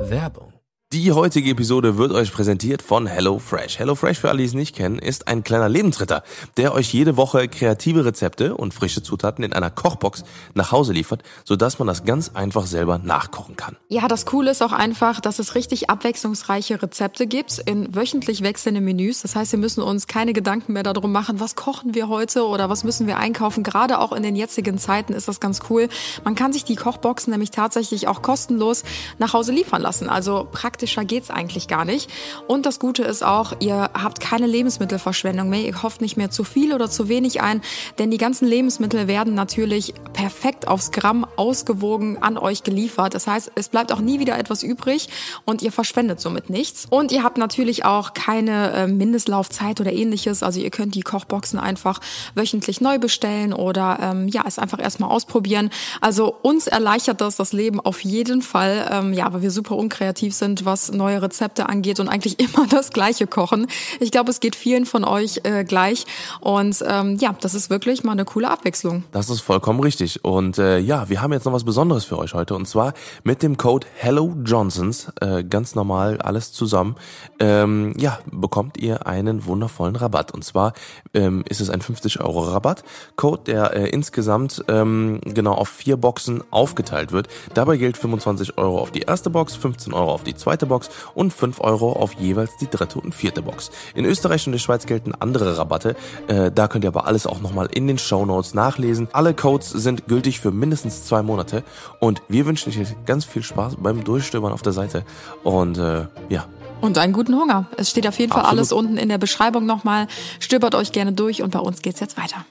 Werbung die heutige Episode wird euch präsentiert von HelloFresh. HelloFresh, für alle, die es nicht kennen, ist ein kleiner Lebensritter, der euch jede Woche kreative Rezepte und frische Zutaten in einer Kochbox nach Hause liefert, sodass man das ganz einfach selber nachkochen kann. Ja, das Coole ist auch einfach, dass es richtig abwechslungsreiche Rezepte gibt in wöchentlich wechselnden Menüs. Das heißt, wir müssen uns keine Gedanken mehr darum machen, was kochen wir heute oder was müssen wir einkaufen. Gerade auch in den jetzigen Zeiten ist das ganz cool. Man kann sich die Kochboxen nämlich tatsächlich auch kostenlos nach Hause liefern lassen. Also praktischer geht's eigentlich gar nicht. Und das Gute ist auch, ihr habt keine Lebensmittelverschwendung mehr. Ihr kauft nicht mehr zu viel oder zu wenig ein, denn die ganzen Lebensmittel werden natürlich perfekt aufs Gramm ausgewogen an euch geliefert. Das heißt, es bleibt auch nie wieder etwas übrig und ihr verschwendet somit nichts. Und ihr habt natürlich auch keine äh, Mindestlaufzeit oder ähnliches. Also ihr könnt die Kochboxen einfach wöchentlich neu bestellen oder ähm, ja, es einfach erstmal ausprobieren. Also uns erleichtert das das Leben auf jeden Fall. Ähm, ja, weil wir super unkreativ sind, was neue Rezepte angeht und eigentlich immer das Gleiche kochen. Ich glaube, es geht vielen von euch äh, gleich. Und ähm, ja, das ist wirklich mal eine coole Abwechslung. Das ist vollkommen richtig. Und äh, ja, wir haben jetzt noch was Besonderes für euch heute. Und zwar mit dem Code Hello Johnsons, äh, ganz normal alles zusammen, ähm, ja, bekommt ihr einen wundervollen Rabatt. Und zwar ähm, ist es ein 50 Euro Rabatt. Code, der äh, insgesamt ähm, genau auf vier Boxen aufgeteilt wird. Dabei gilt 25 Euro auf die erste Box, 15 Euro auf die zweite zweite Box und 5 Euro auf jeweils die dritte und vierte Box. In Österreich und der Schweiz gelten andere Rabatte. Äh, da könnt ihr aber alles auch nochmal in den Show Notes nachlesen. Alle Codes sind gültig für mindestens zwei Monate und wir wünschen euch ganz viel Spaß beim Durchstöbern auf der Seite und äh, ja, und einen guten Hunger. Es steht auf jeden Fall Absolut. alles unten in der Beschreibung nochmal. Stöbert euch gerne durch und bei uns geht's jetzt weiter.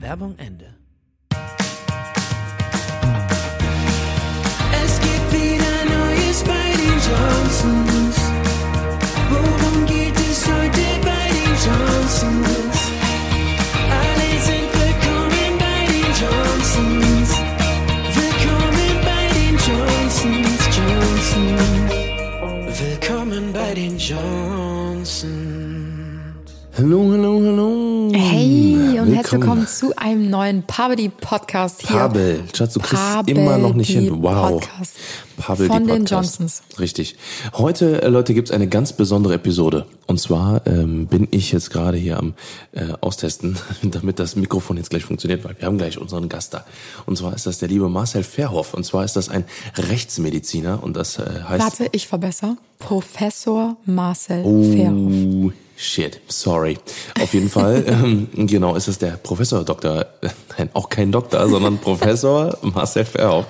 Werbung Ende. Johnsons. Zu einem neuen Pabedi Podcast hier. Pabel, Schatz, du kriegst immer noch nicht hin. Wow. Podcast. Pavel von den Johnsons. Richtig. Heute, äh, Leute, gibt's eine ganz besondere Episode. Und zwar ähm, bin ich jetzt gerade hier am äh, Austesten, damit das Mikrofon jetzt gleich funktioniert, weil wir haben gleich unseren Gast da. Und zwar ist das der liebe Marcel Verhoff. Und zwar ist das ein Rechtsmediziner und das äh, heißt... Warte, ich verbessere. Professor Marcel oh. Verhoff. Shit, sorry. Auf jeden Fall, ähm, genau, ist es der Professor Doktor, nein, auch kein Doktor, sondern Professor Marcel Verhoff,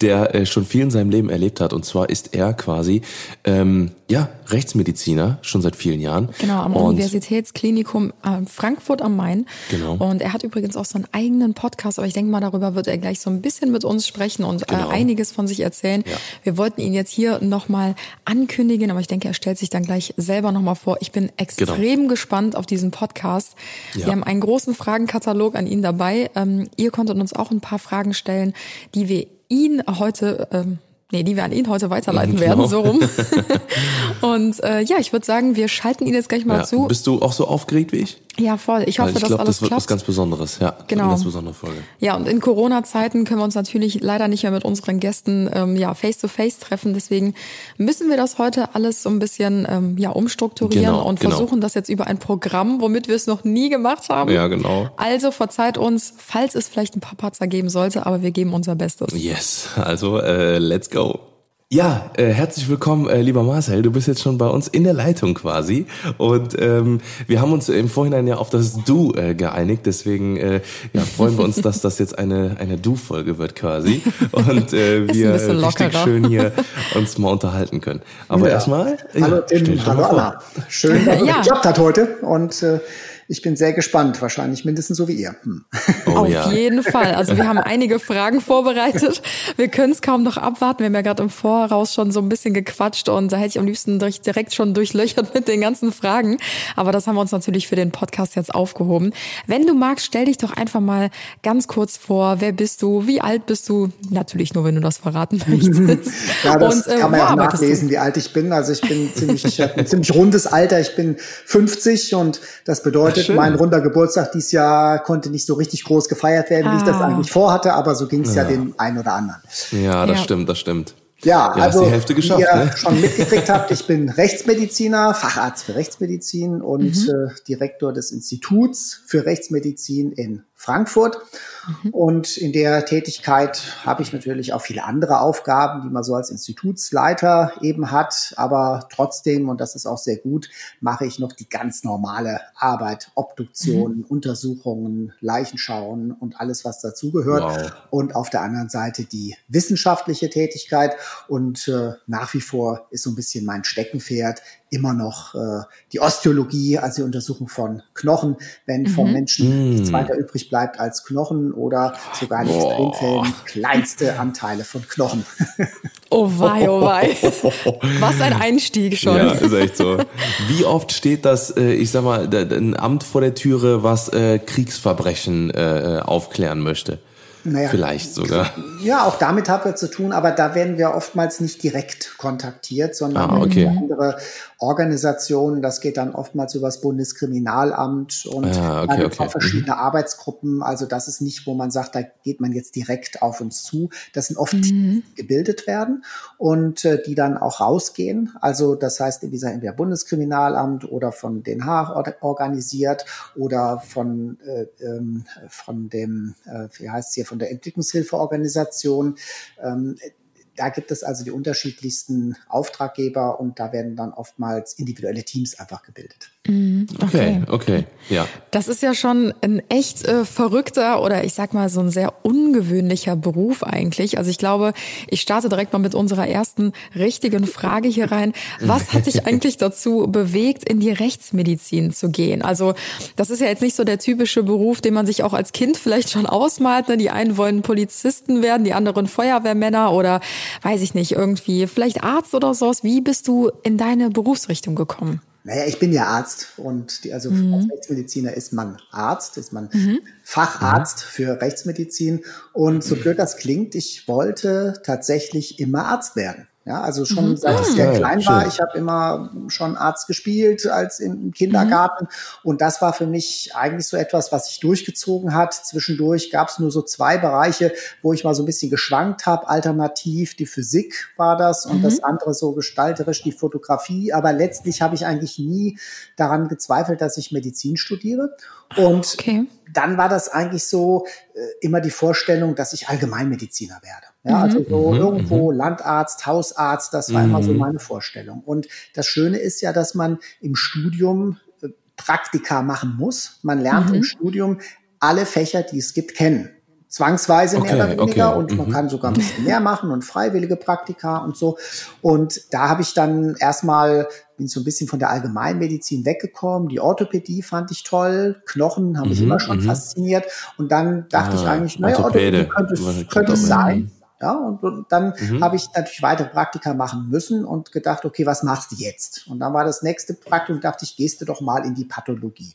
der äh, schon viel in seinem Leben erlebt hat. Und zwar ist er quasi ähm, ja, Rechtsmediziner, schon seit vielen Jahren. Genau, am und Universitätsklinikum äh, Frankfurt am Main. Genau. Und er hat übrigens auch so einen eigenen Podcast, aber ich denke mal, darüber wird er gleich so ein bisschen mit uns sprechen und äh, genau. äh, einiges von sich erzählen. Ja. Wir wollten ihn jetzt hier nochmal ankündigen, aber ich denke, er stellt sich dann gleich selber nochmal vor. Ich bin extrem genau. gespannt auf diesen Podcast. Ja. Wir haben einen großen Fragenkatalog an ihn dabei. Ähm, ihr konntet uns auch ein paar Fragen stellen, die wir ihn heute ähm, nee, die wir an ihn heute weiterleiten genau. werden, so rum. und äh, ja, ich würde sagen, wir schalten ihn jetzt gleich mal ja, zu. Bist du auch so aufgeregt wie ich? Ja, voll. Ich hoffe, ich dass glaub, alles das wird klappt. was ganz Besonderes. Ja, genau. Eine ganz besondere Folge. Ja, und in Corona-Zeiten können wir uns natürlich leider nicht mehr mit unseren Gästen ähm, ja face to face treffen. Deswegen müssen wir das heute alles so ein bisschen ähm, ja umstrukturieren genau, und genau. versuchen das jetzt über ein Programm, womit wir es noch nie gemacht haben. Ja, genau. Also verzeiht uns, falls es vielleicht ein paar Patzer geben sollte, aber wir geben unser Bestes. Yes. Also äh, let's go. Ja, äh, herzlich willkommen, äh, lieber Marcel. Du bist jetzt schon bei uns in der Leitung quasi. Und ähm, wir haben uns im Vorhinein ja auf das Du äh, geeinigt. Deswegen äh, ja, freuen wir uns, dass das jetzt eine, eine Du-Folge wird quasi. Und äh, wir richtig schön hier uns mal unterhalten können. Aber ja. erstmal. Hallo Tim, hallo Anna. Schön, dass es ja. geklappt hat heute. Und äh, ich bin sehr gespannt, wahrscheinlich mindestens so wie ihr. Hm. Oh, Auf ja. jeden Fall. Also wir haben einige Fragen vorbereitet. Wir können es kaum noch abwarten. Wir haben ja gerade im Voraus schon so ein bisschen gequatscht und da hätte ich am liebsten direkt schon durchlöchert mit den ganzen Fragen. Aber das haben wir uns natürlich für den Podcast jetzt aufgehoben. Wenn du magst, stell dich doch einfach mal ganz kurz vor. Wer bist du? Wie alt bist du? Natürlich nur, wenn du das verraten möchtest. ja, das und, äh, kann man ja nachlesen, wie alt ich bin. Also ich bin ziemlich, ich habe ein ziemlich rundes Alter. Ich bin 50 und das bedeutet, bedeutet, mein runder Geburtstag dieses Jahr konnte nicht so richtig groß gefeiert werden, wie ich das Ah. eigentlich vorhatte, aber so ging es ja. dem einen oder anderen. Ja, das Ja. stimmt, das stimmt. Ja, Ja, also hast die Hälfte geschafft, wie ihr ne? schon mitgekriegt habt, ich bin Rechtsmediziner, Facharzt für Rechtsmedizin und äh, Direktor des Instituts für Rechtsmedizin in Frankfurt. Und in der Tätigkeit habe ich natürlich auch viele andere Aufgaben, die man so als Institutsleiter eben hat. Aber trotzdem, und das ist auch sehr gut, mache ich noch die ganz normale Arbeit, Obduktionen, Untersuchungen, Leichenschauen und alles, was dazugehört Wow. und auf der anderen Seite die wissenschaftliche Tätigkeit. Und äh, nach wie vor ist so ein bisschen mein Steckenpferd immer noch äh, die Osteologie, also die Untersuchung von Knochen, wenn vom Menschen nichts weiter übrig bleibt als Knochen oder sogar in Extremfällen kleinste Anteile von Knochen. Oh wei, oh wei. Was ein Einstieg schon. Ja, ist echt so. Wie oft steht das, äh, ich sag mal, ein Amt vor der Türe, was äh, Kriegsverbrechen äh, aufklären möchte? Naja, Vielleicht sogar. Ja, auch damit haben wir zu tun, aber da werden wir oftmals nicht direkt kontaktiert, sondern Ah, okay. andere Organisationen. Das geht dann oftmals über das Bundeskriminalamt und Ah, okay, okay. verschiedene Arbeitsgruppen. Also das ist nicht, wo man sagt, da geht man jetzt direkt auf uns zu. Das sind oft Teams, die gebildet werden und äh, die dann auch rausgehen. Also das heißt, wie gesagt, entweder Bundeskriminalamt oder von Den Haag or- organisiert oder von, äh, ähm, von dem, äh, wie heißt es hier, von der Entwicklungshilfeorganisation. Ähm, da gibt es also die unterschiedlichsten Auftraggeber und da werden dann oftmals individuelle Teams einfach gebildet. Okay, okay, ja. Das ist ja schon ein echt äh, verrückter oder ich sag mal so ein sehr ungewöhnlicher Beruf eigentlich. Also ich glaube, ich starte direkt mal mit unserer ersten richtigen Frage hier rein. Was hat dich eigentlich dazu bewegt, in die Rechtsmedizin zu gehen? Also das ist ja jetzt nicht so der typische Beruf, den man sich auch als Kind vielleicht schon ausmalt. Ne? Die einen wollen Polizisten werden, die anderen Feuerwehrmänner oder weiß ich nicht, irgendwie vielleicht Arzt oder sowas. Wie bist du in deine Berufsrichtung gekommen? Naja, ich bin ja Arzt und die, also als Rechtsmediziner ist man Arzt, ist man Facharzt für Rechtsmedizin. Und so blöd das klingt, ich wollte tatsächlich immer Arzt werden. Ja, also schon seit ich sehr Geil, klein war. schön. Ich habe immer schon Arzt gespielt als im Kindergarten. Und das war für mich eigentlich so etwas, was sich durchgezogen hat. Zwischendurch gab es nur so zwei Bereiche, wo ich mal so ein bisschen geschwankt habe. Alternativ die Physik war das und das andere so gestalterisch die Fotografie. Aber letztlich habe ich eigentlich nie daran gezweifelt, dass ich Medizin studiere. Und Okay. dann war das eigentlich so äh, immer die Vorstellung, dass ich Allgemeinmediziner werde. Ja, also so irgendwo Landarzt, Hausarzt, das war immer so meine Vorstellung. Und das Schöne ist ja, dass man im Studium äh, Praktika machen muss. Man lernt im Studium alle Fächer, die es gibt, kennen. Zwangsweise Okay, mehr oder weniger okay, und man kann sogar ein bisschen mehr machen und freiwillige Praktika und so. Und da habe ich dann erstmal bin so ein bisschen von der Allgemeinmedizin weggekommen. Die Orthopädie fand ich toll, Knochen haben mich immer schon fasziniert. Und dann dachte Ah, ich eigentlich, naja, Orthopäde. Orthopädie könnte es, könnte es sein. Ja, und, und dann habe ich natürlich weitere Praktika machen müssen und gedacht, okay, was machst du jetzt? Und dann war das nächste Praktikum, dachte ich, gehst du doch mal in die Pathologie.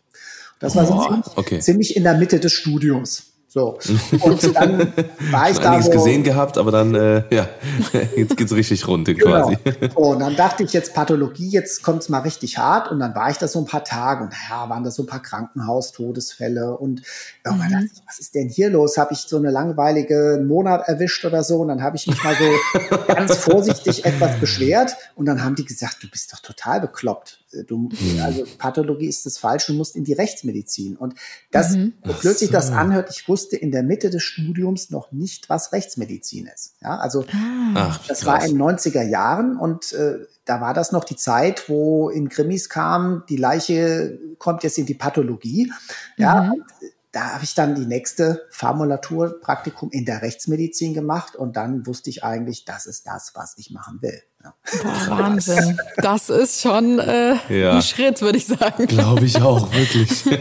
Das war so ziemlich, okay. ziemlich in der Mitte des Studiums. So. Und dann war ich da einiges so, gesehen gehabt, aber dann, äh, ja, jetzt geht's richtig runter Genau. quasi. So, und dann dachte ich jetzt Pathologie, jetzt kommt's mal richtig hart. Und dann war ich da so ein paar Tage und naja, waren da so ein paar Krankenhaustodesfälle. Und irgendwann dachte ich, was ist denn hier los? Habe ich so eine langweilige Monat erwischt oder so? Und dann habe ich mich mal so ganz vorsichtig etwas beschwert. Und dann haben die gesagt, du bist doch total bekloppt. Du, also Pathologie ist das falsch, du musst in die Rechtsmedizin. Und das, so blöd sich das anhört, ich wusste in der Mitte des Studiums noch nicht, was Rechtsmedizin ist. Ja, also Ach, das krass. war in den 90er Jahren und äh, da war das noch die Zeit, wo in Krimis kam, die Leiche kommt jetzt in die Pathologie. Ja, und da habe ich dann die nächste Formulaturpraktikum in der Rechtsmedizin gemacht und dann wusste ich eigentlich, das ist das, was ich machen will. Ja. Boah, Wahnsinn. Das ist schon äh, Ja. ein Schritt, würde ich sagen. Glaube ich auch, wirklich.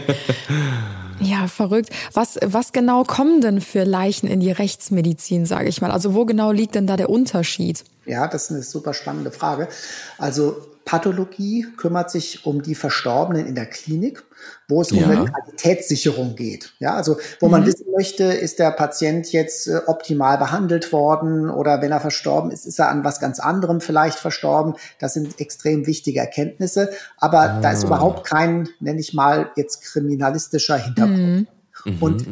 Ja, verrückt. Was, was genau kommen denn für Leichen in die Rechtsmedizin, sage ich mal? Also wo genau liegt denn da der Unterschied? Ja, das ist eine super spannende Frage. Also Pathologie kümmert sich um die Verstorbenen in der Klinik, wo es um Ja. eine Qualitätssicherung geht. Ja, also wo man wissen möchte, ist der Patient jetzt äh, optimal behandelt worden oder wenn er verstorben ist, ist er an was ganz anderem vielleicht verstorben. Das sind extrem wichtige Erkenntnisse. Aber da ist überhaupt kein, nenne ich mal, jetzt kriminalistischer Hintergrund. Und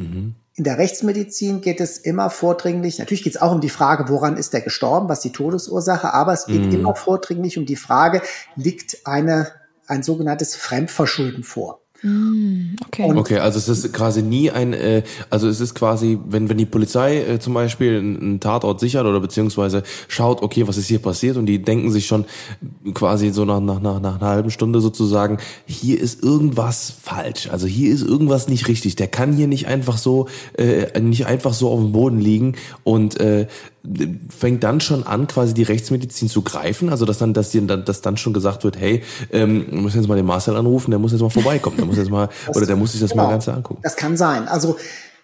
in der Rechtsmedizin geht es immer vordringlich, natürlich geht es auch um die Frage, woran ist er gestorben, was die Todesursache, aber es geht immer vordringlich um die Frage, liegt eine, ein sogenanntes Fremdverschulden vor. Okay. Okay, also es ist quasi nie ein, äh, also es ist quasi, wenn wenn die Polizei äh, zum Beispiel einen einen Tatort sichert oder beziehungsweise schaut, okay, was ist hier passiert und die denken sich schon quasi so nach nach nach, nach einer halben Stunde sozusagen, hier ist irgendwas falsch, also hier ist irgendwas nicht richtig. Der kann hier nicht einfach so äh, nicht einfach so auf dem Boden liegen und äh, fängt dann schon an, quasi die Rechtsmedizin zu greifen, also dass dann, dass, die, dass dann schon gesagt wird, hey, ähm, wir müssen jetzt mal den Marcel anrufen, der muss jetzt mal vorbeikommen, der muss jetzt mal, oder der muss sich das mal Genau. ganz angucken. Das kann sein. Also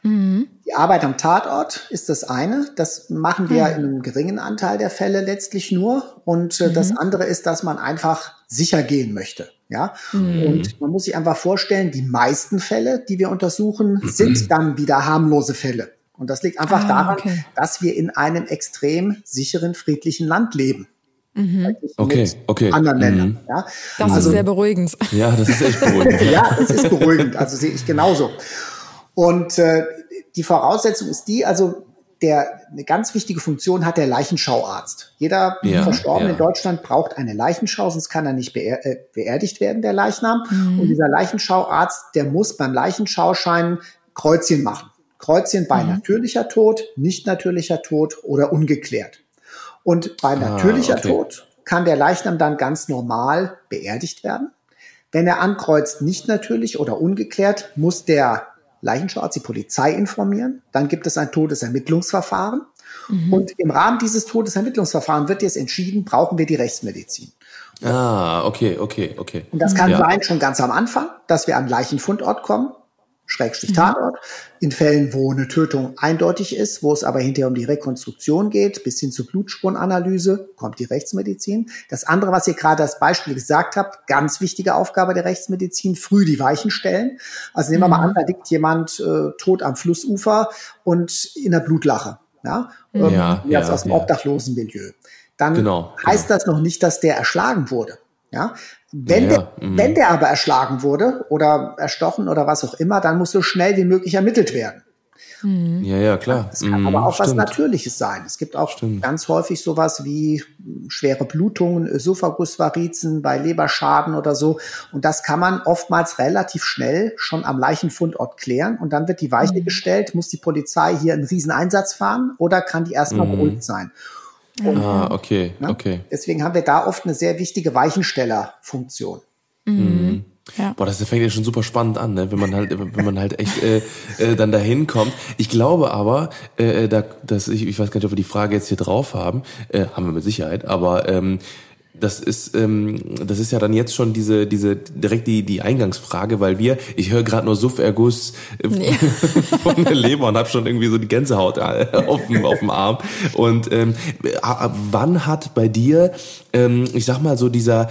die Arbeit am Tatort ist das eine. Das machen wir in einem geringen Anteil der Fälle letztlich nur. Und äh, das andere ist, dass man einfach sicher gehen möchte. Ja. Und man muss sich einfach vorstellen, die meisten Fälle, die wir untersuchen, sind dann wieder harmlose Fälle. Und das liegt einfach Ah, daran, okay. dass wir in einem extrem sicheren, friedlichen Land leben. Verglichen Okay, mit okay. Anderen Mhm. Ländern. Ja. Das Also- ist sehr beruhigend. Ja, das ist echt beruhigend. ja, es ist beruhigend. Also sehe ich genauso. Und äh, die Voraussetzung ist die, also der eine ganz wichtige Funktion hat der Leichenschauarzt. Jeder Ja, Verstorbene ja. in Deutschland braucht eine Leichenschau, sonst kann er nicht beer äh, beerdigt werden, der Leichnam. Und dieser Leichenschauarzt, der muss beim Leichenschauschein Kreuzchen machen. Kreuzchen bei natürlicher Tod, nicht natürlicher Tod oder ungeklärt. Und bei natürlicher Ah, okay. Tod kann der Leichnam dann ganz normal beerdigt werden. Wenn er ankreuzt nicht natürlich oder ungeklärt, muss der Leichenschauarzt die Polizei informieren. Dann gibt es ein Todesermittlungsverfahren. Und im Rahmen dieses Todesermittlungsverfahrens wird jetzt entschieden, brauchen wir die Rechtsmedizin. Ah, okay, okay, okay. Und das kann Ja. sein schon ganz am Anfang, dass wir an Leichenfundort kommen, Schrägstrich Tatort. In Fällen, wo eine Tötung eindeutig ist, wo es aber hinterher um die Rekonstruktion geht, bis hin zur Blutspurenanalyse, kommt die Rechtsmedizin. Das andere, was ihr gerade als Beispiel gesagt habt, ganz wichtige Aufgabe der Rechtsmedizin, früh die Weichen stellen. Also nehmen wir mal an, da liegt jemand äh, tot am Flussufer und in der Blutlache. Ja, ähm, Ja, jetzt ja, aus dem ja. Obdachlosenmilieu. Dann Genau, heißt das noch nicht, dass der erschlagen wurde. Ja, wenn, Ja, der, mhm. wenn der aber erschlagen wurde oder erstochen oder was auch immer, dann muss so schnell wie möglich ermittelt werden. Ja, ja, klar. Es kann Mhm, aber auch was stimmt. Natürliches sein. Es gibt auch Stimmt. ganz häufig sowas wie schwere Blutungen, Ösophagusvarizen bei Leberschaden oder so. Und das kann man oftmals relativ schnell schon am Leichenfundort klären. Und dann wird die Weiche gestellt, muss die Polizei hier einen Riesen-Einsatz fahren oder kann die erstmal beruhigt sein. Ah, okay, Ne? okay. Deswegen haben wir da oft eine sehr wichtige Weichenstellerfunktion. Ja. Boah, das fängt ja schon super spannend an, ne? wenn man halt, wenn man halt echt äh, äh, dann dahin kommt. Ich glaube aber, äh, da, dass ich, ich weiß gar nicht, ob wir die Frage jetzt hier drauf haben, äh, haben wir mit Sicherheit, aber ähm, das ist, ähm, das ist ja dann jetzt schon diese, diese direkt die die Eingangsfrage, weil wir, ich höre gerade nur Suff-Erguss äh, von der Leber und habe schon irgendwie so die Gänsehaut äh, auf dem, auf dem Arm. Und ähm, äh, wann hat bei dir, ähm, ich sag mal so dieser,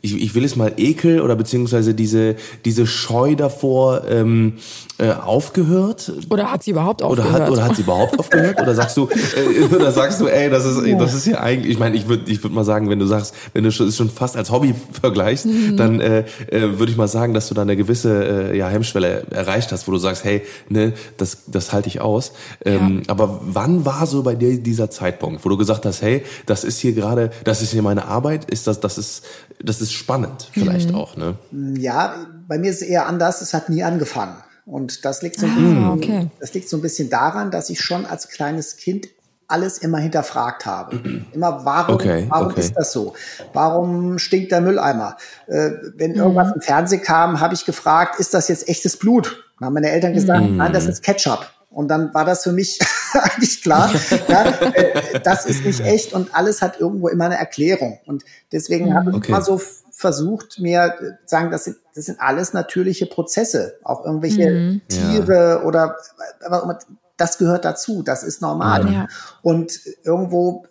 ich, ich will es mal Ekel oder beziehungsweise diese diese Scheu davor ähm, äh, aufgehört? Oder hat sie überhaupt Oder aufgehört? hat, oder hat sie überhaupt aufgehört? Oder sagst du, äh, oder sagst du, ey, das ist, das ist ja eigentlich, ich meine, ich würde ich würd mal sagen, wenn du sagst, wenn du schon- es schon fast als Hobby vergleichst, dann äh, äh, würde ich mal sagen, dass du da eine gewisse äh, ja, Hemmschwelle erreicht hast, wo du sagst, hey, ne, das, das halte ich aus. Ähm, Aber wann war so bei dir dieser Zeitpunkt, wo du gesagt hast, hey, das ist hier gerade, das ist hier meine Arbeit, ist das, das ist, das ist spannend vielleicht auch, ne? Ja, bei mir ist es eher anders. Es hat nie angefangen. Und das liegt so ein, Ah, bisschen, okay. das liegt so ein bisschen daran, dass ich schon als kleines Kind alles immer hinterfragt habe. Immer, warum, Okay, warum okay. ist das so? Warum stinkt der Mülleimer? Äh, wenn irgendwas im Fernsehen kam, habe ich gefragt, ist das jetzt echtes Blut? Dann haben meine Eltern gesagt, nein, das ist Ketchup. Und dann war das für mich eigentlich klar, ja, äh, das ist nicht echt und alles hat irgendwo immer eine Erklärung. Und deswegen habe ich Okay. immer so versucht, mir äh, sagen, das sind, das sind alles natürliche Prozesse. Auch irgendwelche Tiere oder was auch immer, das gehört dazu, das ist normal. Ja. Und irgendwo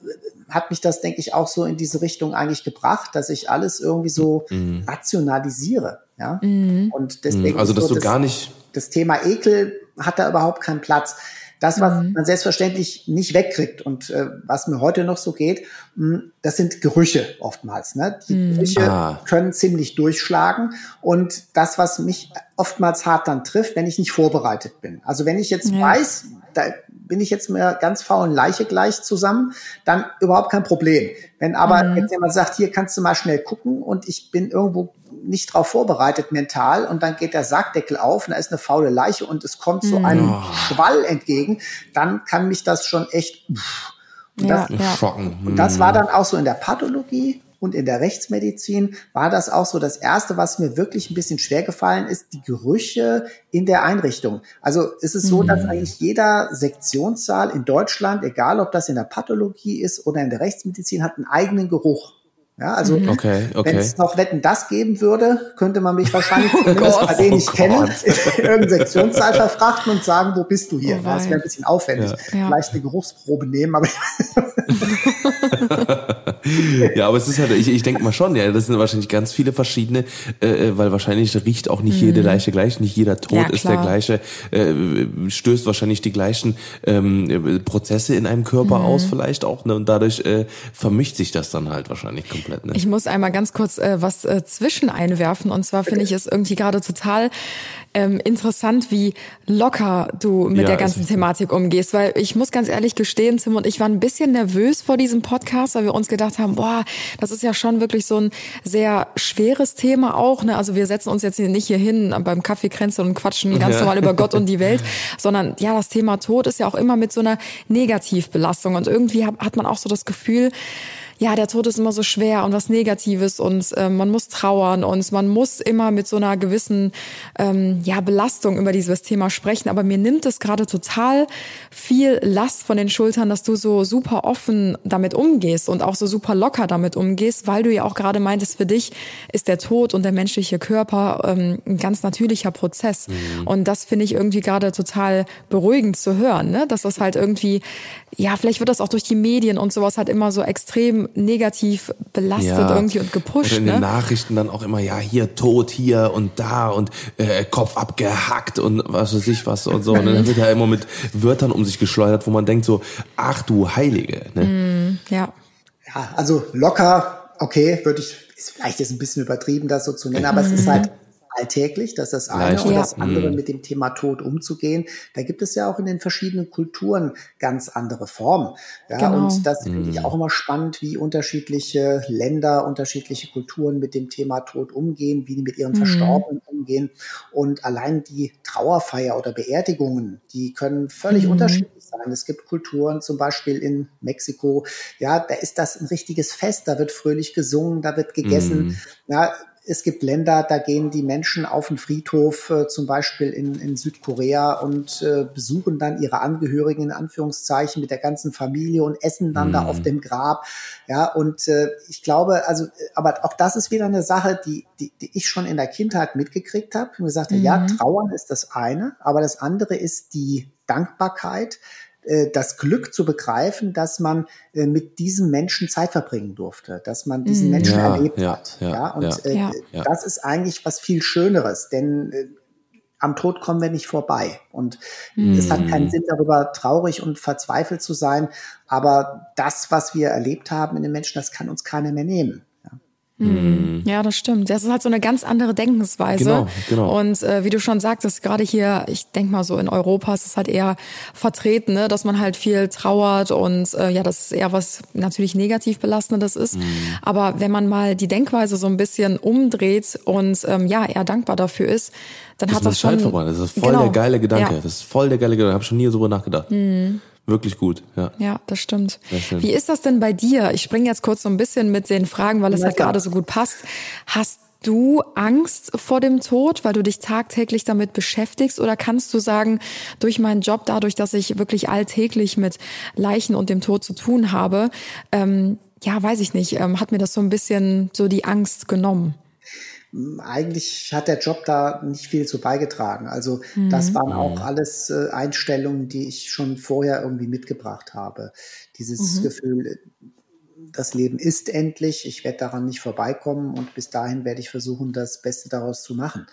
hat mich das, denke ich, auch so in diese Richtung eigentlich gebracht, dass ich alles irgendwie so rationalisiere. Ja? Und deswegen Also, dass so du das, gar nicht, das Thema Ekel hat da überhaupt keinen Platz. Das, was Mhm. man selbstverständlich nicht wegkriegt und äh, was mir heute noch so geht, mh, das sind Gerüche oftmals. Ne? Die Mhm. Gerüche Ah. können ziemlich durchschlagen und das, was mich oftmals hart dann trifft, wenn ich nicht vorbereitet bin. Also wenn ich jetzt Ja. weiß, da bin ich jetzt mir ganz faulen Leiche gleich zusammen, dann überhaupt kein Problem. Wenn aber Mhm. jetzt jemand sagt, hier kannst du mal schnell gucken und ich bin irgendwo nicht drauf vorbereitet mental und dann geht der Sargdeckel auf und da ist eine faule Leiche und es kommt so ein Mhm. Schwall entgegen, dann kann mich das schon echt. pff. Und Ja, das, ja. schocken. und das war dann auch so in der Pathologie und in der Rechtsmedizin war das auch so das erste, was mir wirklich ein bisschen schwer gefallen ist, die Gerüche in der Einrichtung. Also es ist so, dass eigentlich jeder Sektionssaal in Deutschland, egal ob das in der Pathologie ist oder in der Rechtsmedizin, hat einen eigenen Geruch. Ja, also Okay, wenn okay. es noch Wetten das geben würde, könnte man mich wahrscheinlich zumindest Gott, bei denen oh ich kenne, Gott. in irgendeinen Sektionssaal verfrachten und sagen, wo bist du hier? Oh das wäre ein bisschen aufwendig. Ja. Vielleicht eine Geruchsprobe nehmen, aber Ja, aber es ist halt, ich, ich denke mal schon, ja, das sind wahrscheinlich ganz viele verschiedene, äh, weil wahrscheinlich riecht auch nicht jede Leiche gleich, nicht jeder Tod Mhm. Ja, ist der gleiche, äh, stößt wahrscheinlich die gleichen ähm, Prozesse in einem Körper Mhm. aus vielleicht auch, ne, und dadurch äh, vermischt sich das dann halt wahrscheinlich komplett, ne? Ich muss einmal ganz kurz äh, was äh, zwischen einwerfen. Und zwar finde ich es irgendwie gerade total ähm, interessant, wie locker du mit Ja, der ganzen. Thematik umgehst. Weil ich muss ganz ehrlich gestehen, Tim und ich waren ein bisschen nervös vor diesem Podcast, weil wir uns gedacht haben, boah, das ist ja schon wirklich so ein sehr schweres Thema auch. Ne? Also wir setzen uns jetzt nicht hier hin beim Kaffeekränzchen und quatschen ganz Ja. normal über Gott und die Welt, sondern ja, das Thema Tod ist ja auch immer mit so einer Negativbelastung. Und irgendwie hat, hat man auch so das Gefühl, ja, der Tod ist immer so schwer und was Negatives und äh, man muss trauern und man muss immer mit so einer gewissen ähm, ja, Belastung über dieses Thema sprechen. Aber mir nimmt es gerade total viel Last von den Schultern, dass du so super offen damit umgehst und auch so super locker damit umgehst, weil du ja auch gerade meintest, für dich ist der Tod und der menschliche Körper ähm, ein ganz natürlicher Prozess. Und das finde ich irgendwie gerade total beruhigend zu hören, ne? dass das halt irgendwie, ja, vielleicht wird das auch durch die Medien und sowas halt immer so extrem negativ belastet irgendwie und gepusht. Oder in ne? den Nachrichten dann auch immer, ja, hier tot, hier und da und äh, Kopf abgehackt und was weiß ich was und so. Und dann wird ja immer mit Wörtern um sich geschleudert, wo man denkt so, ach du Heilige. Ne? Ja. Ja, also locker, okay, würde ich, ist vielleicht jetzt ein bisschen übertrieben, das so zu nennen, aber es ist halt alltäglich, das ist das eine Leicht, und ja. das andere mit dem Thema Tod umzugehen. Da gibt es ja auch in den verschiedenen Kulturen ganz andere Formen. Ja, Genau. und das finde ich auch immer spannend, wie unterschiedliche Länder, unterschiedliche Kulturen mit dem Thema Tod umgehen, wie die mit ihren Verstorbenen umgehen. Und allein die Trauerfeier oder Beerdigungen, die können völlig unterschiedlich sein. Es gibt Kulturen, zum Beispiel in Mexiko, ja, da ist das ein richtiges Fest, da wird fröhlich gesungen, da wird gegessen. Ja, es gibt Länder, da gehen die Menschen auf den Friedhof, äh, zum Beispiel in, in Südkorea, und äh, besuchen dann ihre Angehörigen in Anführungszeichen mit der ganzen Familie und essen dann da auf dem Grab. Ja, und äh, ich glaube, also, äh, aber auch das ist wieder eine Sache, die, die, die ich schon in der Kindheit mitgekriegt habe. Und gesagt, habe, ja, trauern ist das eine, aber das andere ist die Dankbarkeit, das Glück zu begreifen, dass man äh, mit diesem Menschen Zeit verbringen durfte, dass man diesen Menschen Ja, erlebt ja, hat. ja, Ja, und ja. Äh, das ist eigentlich was viel Schöneres, denn äh, am Tod kommen wir nicht vorbei. Und es hat keinen Sinn, darüber traurig und verzweifelt zu sein. Aber das, was wir erlebt haben in den Menschen, das kann uns keiner mehr nehmen. Ja. Ja, das stimmt. Das ist halt so eine ganz andere Denkensweise. Genau, genau. Und äh, wie du schon sagtest, gerade hier, ich denk mal so in Europa ist es halt eher vertreten, ne, dass man halt viel trauert und äh, ja, das ist eher was natürlich negativ belastendes ist. Mhm. Aber wenn man mal die Denkweise so ein bisschen umdreht und ähm, ja, eher dankbar dafür ist, dann Das hat das schon vorbei. Das ist voll Genau. der geile Gedanke. Ja. Das ist voll der geile Gedanke. Habe schon nie darüber nachgedacht. Wirklich gut, ja. Ja, das stimmt. Wie ist das denn bei dir? Ich springe jetzt kurz so ein bisschen mit den Fragen, weil es halt gerade so gut passt. Hast du Angst vor dem Tod, weil du dich tagtäglich damit beschäftigst? Oder kannst du sagen, durch meinen Job, dadurch, dass ich wirklich alltäglich mit Leichen und dem Tod zu tun habe, ähm, ja, weiß ich nicht, ähm, hat mir das so ein bisschen so die Angst genommen? Eigentlich hat der Job da nicht viel zu beigetragen. Also das waren auch alles äh, Einstellungen, die ich schon vorher irgendwie mitgebracht habe. Dieses Gefühl, äh, das Leben ist endlich, ich werde daran nicht vorbeikommen und bis dahin werde ich versuchen, das Beste daraus zu machen.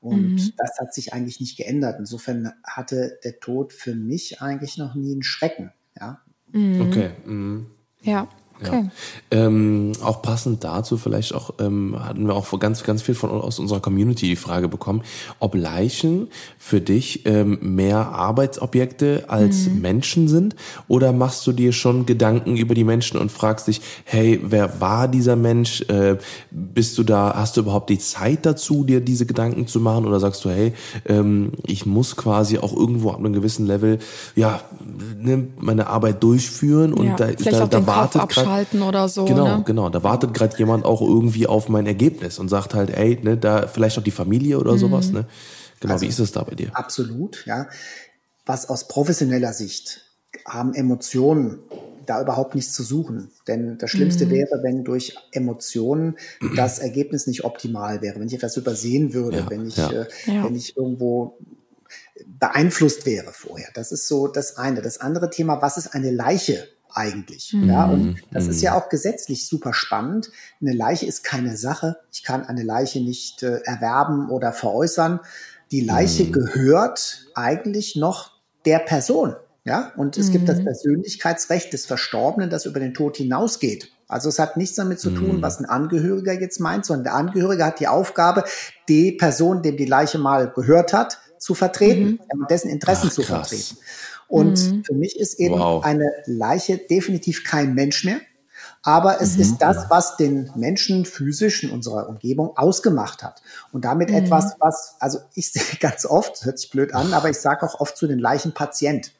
Und Mhm. das hat sich eigentlich nicht geändert. Insofern hatte der Tod für mich eigentlich noch nie einen Schrecken. Ja, Okay. Mhm. Ja, okay. Ähm, auch passend dazu vielleicht auch ähm, hatten wir auch vor ganz ganz viel von aus unserer Community die Frage bekommen, ob Leichen für dich ähm, mehr Arbeitsobjekte als Menschen sind oder machst du dir schon Gedanken über die Menschen und fragst dich, hey, wer war dieser Mensch? Äh, bist du da? Hast du überhaupt die Zeit dazu, dir diese Gedanken zu machen oder sagst du, hey, ähm, ich muss quasi auch irgendwo ab einem gewissen Level ja ne, meine Arbeit durchführen und ja. da, da, da wartet grad, abschalten oder so. Genau, ne? genau. Da wartet gerade jemand auch irgendwie auf mein Ergebnis und sagt halt, ey, ne, da vielleicht auch die Familie oder sowas, ne? Genau, Also wie ist es da bei dir? absolut. Ja, was aus professioneller Sicht haben Emotionen da überhaupt nichts zu suchen. Denn das Schlimmste wäre, wenn durch Emotionen das Ergebnis nicht optimal wäre, wenn ich etwas übersehen würde, Ja, wenn ich, ja. äh, Ja. wenn ich irgendwo beeinflusst wäre vorher. Das ist so das eine. Das andere Thema, was ist eine Leiche eigentlich? Ja, und das ist ja auch gesetzlich super spannend. Eine Leiche ist keine Sache. Ich kann eine Leiche nicht äh, erwerben oder veräußern. Die Leiche gehört eigentlich noch der Person. Ja, und es gibt das Persönlichkeitsrecht des Verstorbenen, das über den Tod hinausgeht. Also es hat nichts damit zu tun, was ein Angehöriger jetzt meint, sondern der Angehörige hat die Aufgabe, die Person, dem die Leiche mal gehört hat, zu vertreten, und dessen Interessen Ach, zu vertreten. Und für mich ist eben Wow. eine Leiche definitiv kein Mensch mehr. Aber es ist das, was den Menschen physisch in unserer Umgebung ausgemacht hat. Und damit etwas, was, also ich sehe ganz oft, hört sich blöd an, aber ich sage auch oft zu den Leichen Patient.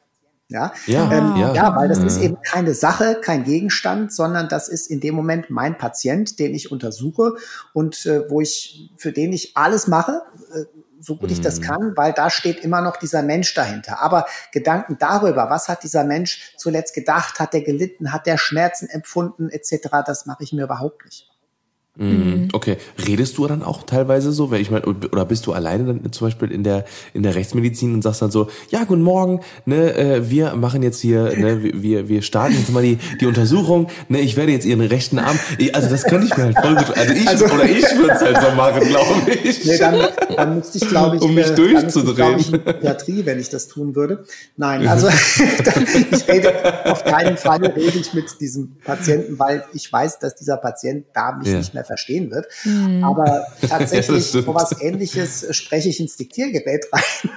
Ja, Ja, ähm, ja. ja. weil das ist Mhm. eben keine Sache, kein Gegenstand, sondern das ist in dem Moment mein Patient, den ich untersuche und äh, wo ich, für den ich alles mache, äh, so gut ich Mhm. das kann, weil da steht immer noch dieser Mensch dahinter. Aber Gedanken darüber, was hat dieser Mensch zuletzt gedacht, hat er gelitten, hat er Schmerzen empfunden, etc., das mache ich mir überhaupt nicht. Mhm. Okay, redest du dann auch teilweise so, weil ich meine, oder bist du alleine dann zum Beispiel in der in der Rechtsmedizin und sagst dann so, ja guten Morgen, ne, äh, wir machen jetzt hier, ne, wir wir starten jetzt mal die die Untersuchung, ne, ich werde jetzt ihren rechten Arm, Ich- also das könnte ich mir halt voll gut, also ich oder ich würde es halt so machen, glaube ich. Nee, dann, dann müsste ich, glaube ich, Um mich äh, ich, durchzudrehen. ich, in Psychiatrie, wenn ich das tun würde. Nein, also ich rede auf keinen Fall rede ich mit diesem Patienten, weil ich weiß, dass dieser Patient da mich Ja. nicht mehr verstehen wird. Aber Ja, tatsächlich so was ähnliches äh, spreche ich ins Diktiergerät rein.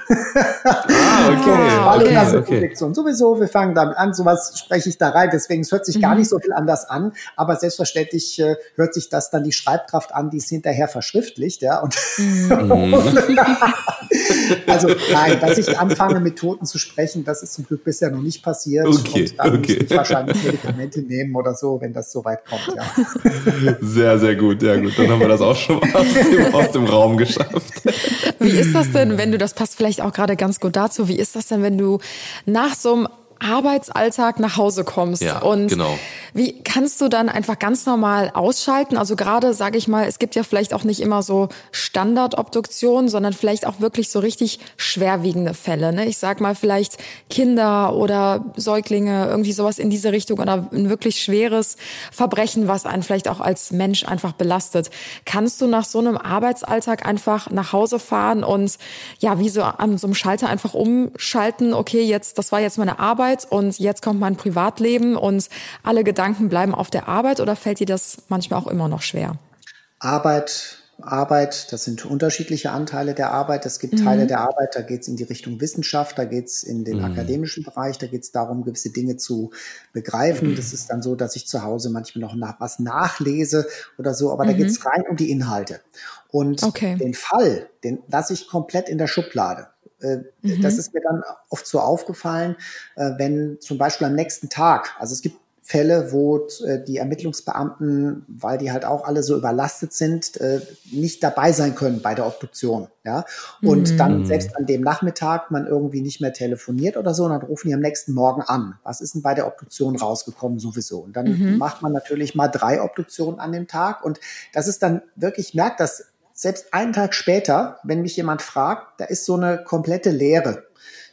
Ah, okay, okay, okay. Projektion sowieso, wir fangen damit an, sowas spreche ich da rein, deswegen es hört sich Mhm. gar nicht so viel anders an, aber selbstverständlich äh, hört sich das dann die Schreibkraft an, die es hinterher verschriftlicht, ja, und Mhm. also nein, dass ich anfange mit Toten zu sprechen, das ist zum Glück bisher noch nicht passiert Okay, und dann okay. ich wahrscheinlich Medikamente nehmen oder so, wenn das so weit kommt, ja. Sehr, sehr gut, ja gut. Dann haben wir das auch schon mal aus dem, aus dem Raum geschafft. Wie ist das denn, wenn du, das passt vielleicht auch gerade ganz gut dazu, wie ist das denn, wenn du nach so einem Arbeitsalltag nach Hause kommst Ja, und genau. wie kannst du dann einfach ganz normal ausschalten? Also gerade sage ich mal, es gibt ja vielleicht auch nicht immer so Standardobduktionen, sondern vielleicht auch wirklich so richtig schwerwiegende Fälle. Ne? Ich sag mal vielleicht Kinder oder Säuglinge, irgendwie sowas in diese Richtung oder ein wirklich schweres Verbrechen, was einen vielleicht auch als Mensch einfach belastet. Kannst du nach so einem Arbeitsalltag einfach nach Hause fahren und ja, wie so an so einem Schalter einfach umschalten, okay, jetzt, das war jetzt meine Arbeit und jetzt kommt mein Privatleben und alle Gedanken bleiben auf der Arbeit oder fällt dir das manchmal auch immer noch schwer? Arbeit, Arbeit, das sind unterschiedliche Anteile der Arbeit. Es gibt Teile der Arbeit, da geht es in die Richtung Wissenschaft, da geht es in den akademischen Bereich, da geht es darum, gewisse Dinge zu begreifen. Das ist dann so, dass ich zu Hause manchmal noch nach, was nachlese oder so, aber da geht es rein um die Inhalte. Und Okay. den Fall, den lasse ich komplett in der Schublade. Äh, Das ist mir dann oft so aufgefallen, äh, wenn zum Beispiel am nächsten Tag, also es gibt Fälle, wo äh, die Ermittlungsbeamten, weil die halt auch alle so überlastet sind, nicht dabei sein können bei der Obduktion. Ja? Und dann selbst an dem Nachmittag man irgendwie nicht mehr telefoniert oder so, und dann rufen die am nächsten Morgen an. Was ist denn bei der Obduktion rausgekommen sowieso? Und dann macht man natürlich mal drei Obduktionen an dem Tag. Und das ist dann wirklich, ich merke das selbst einen Tag später, wenn mich jemand fragt, da ist so eine komplette Leere.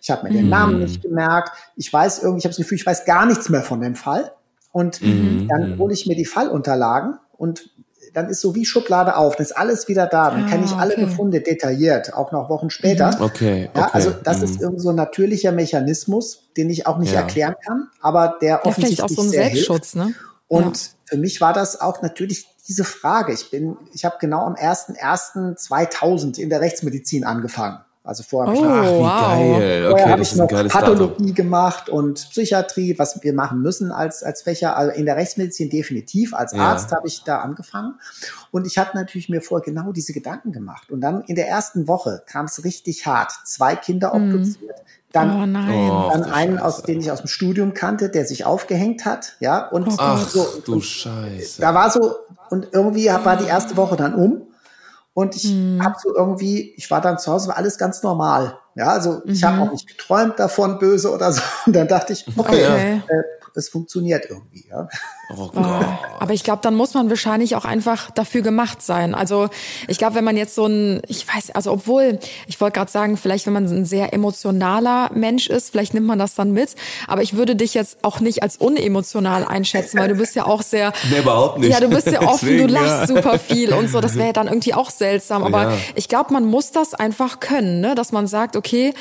Ich habe mir den Namen nicht gemerkt. Ich weiß irgendwie, ich habe das Gefühl, ich weiß gar nichts mehr von dem Fall. Und Mhm. dann hole ich mir die Fallunterlagen und dann ist so wie Schublade auf, dann ist alles wieder da. Dann kenne ich Ah, alle okay. Befunde detailliert, auch noch Wochen später. Okay, okay. Ja, also das Mhm. ist irgend so ein natürlicher Mechanismus, den ich auch nicht Ja. erklären kann, aber der Ja, offensichtlich auch so ein sehr hilft. Selbstschutz, ne? Und für mich war das auch natürlich diese Frage. Ich bin, ich habe genau am 1.1.2000 in der Rechtsmedizin angefangen. Also vorher habe ich Oh, Ach, wie wow. geil. Vorher Okay, habe das ich ist ein noch geiles Datum. Pathologie gemacht und Psychiatrie, was wir machen müssen als, als Fächer. Also in der Rechtsmedizin definitiv. Als Ja. Arzt habe ich da angefangen. Und ich habe natürlich mir vorher genau diese Gedanken gemacht. Und dann in der ersten Woche kam es richtig hart. Zwei Kinder obduziert. Dann Oh nein. Oh. dann du einen, aus, den ich aus dem Studium kannte, der sich aufgehängt hat, ja, und Ach so, du und Scheiße. da war so, und irgendwie war die erste Woche dann um und ich hab so irgendwie, ich war dann zu Hause, war alles ganz normal, ja, also ich habe auch nicht geträumt davon, böse oder so, und dann dachte ich, okay, Okay. äh, es funktioniert irgendwie, ja. Oh, Gott. aber ich glaube, dann muss man wahrscheinlich auch einfach dafür gemacht sein. Also ich glaube, wenn man jetzt so ein, ich weiß, also obwohl, ich wollte gerade sagen, vielleicht wenn man ein sehr emotionaler Mensch ist, vielleicht nimmt man das dann mit. Aber ich würde dich jetzt auch nicht als unemotional einschätzen, weil du bist ja auch sehr. Nee, überhaupt nicht. Ja, du bist ja offen, Deswegen, du lachst ja. super viel und so. Das wäre ja dann irgendwie auch seltsam. Aber Ja. ich glaube, man muss das einfach können, ne? dass man sagt, okay,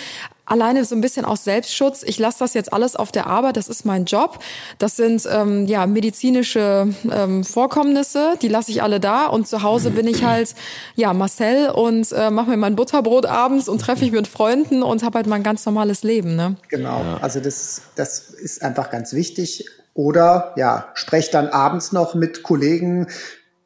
alleine so ein bisschen aus Selbstschutz. Ich lasse das jetzt alles auf der Arbeit. Das ist mein Job. Das sind ähm, ja medizinische ähm, Vorkommnisse. Die lasse ich alle da. Und zu Hause bin ich halt ja Marcel und äh, mache mir mein Butterbrot abends und treffe mich mit Freunden und habe halt mein ganz normales Leben. Ne? Genau, also das, das ist einfach ganz wichtig. Oder ja, sprecht dann abends noch mit Kollegen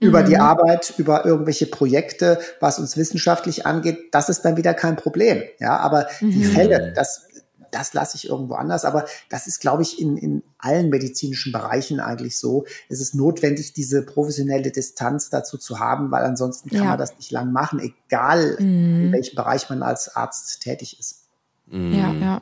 über die Arbeit, über irgendwelche Projekte, was uns wissenschaftlich angeht. Das ist dann wieder kein Problem. Ja, aber die Fälle, das, das lasse ich irgendwo anders. Aber das ist, glaube ich, in, in allen medizinischen Bereichen eigentlich so. Es ist notwendig, diese professionelle Distanz dazu zu haben, weil ansonsten kann Ja. man das nicht lang machen, egal in welchem Bereich man als Arzt tätig ist. Ja, ja.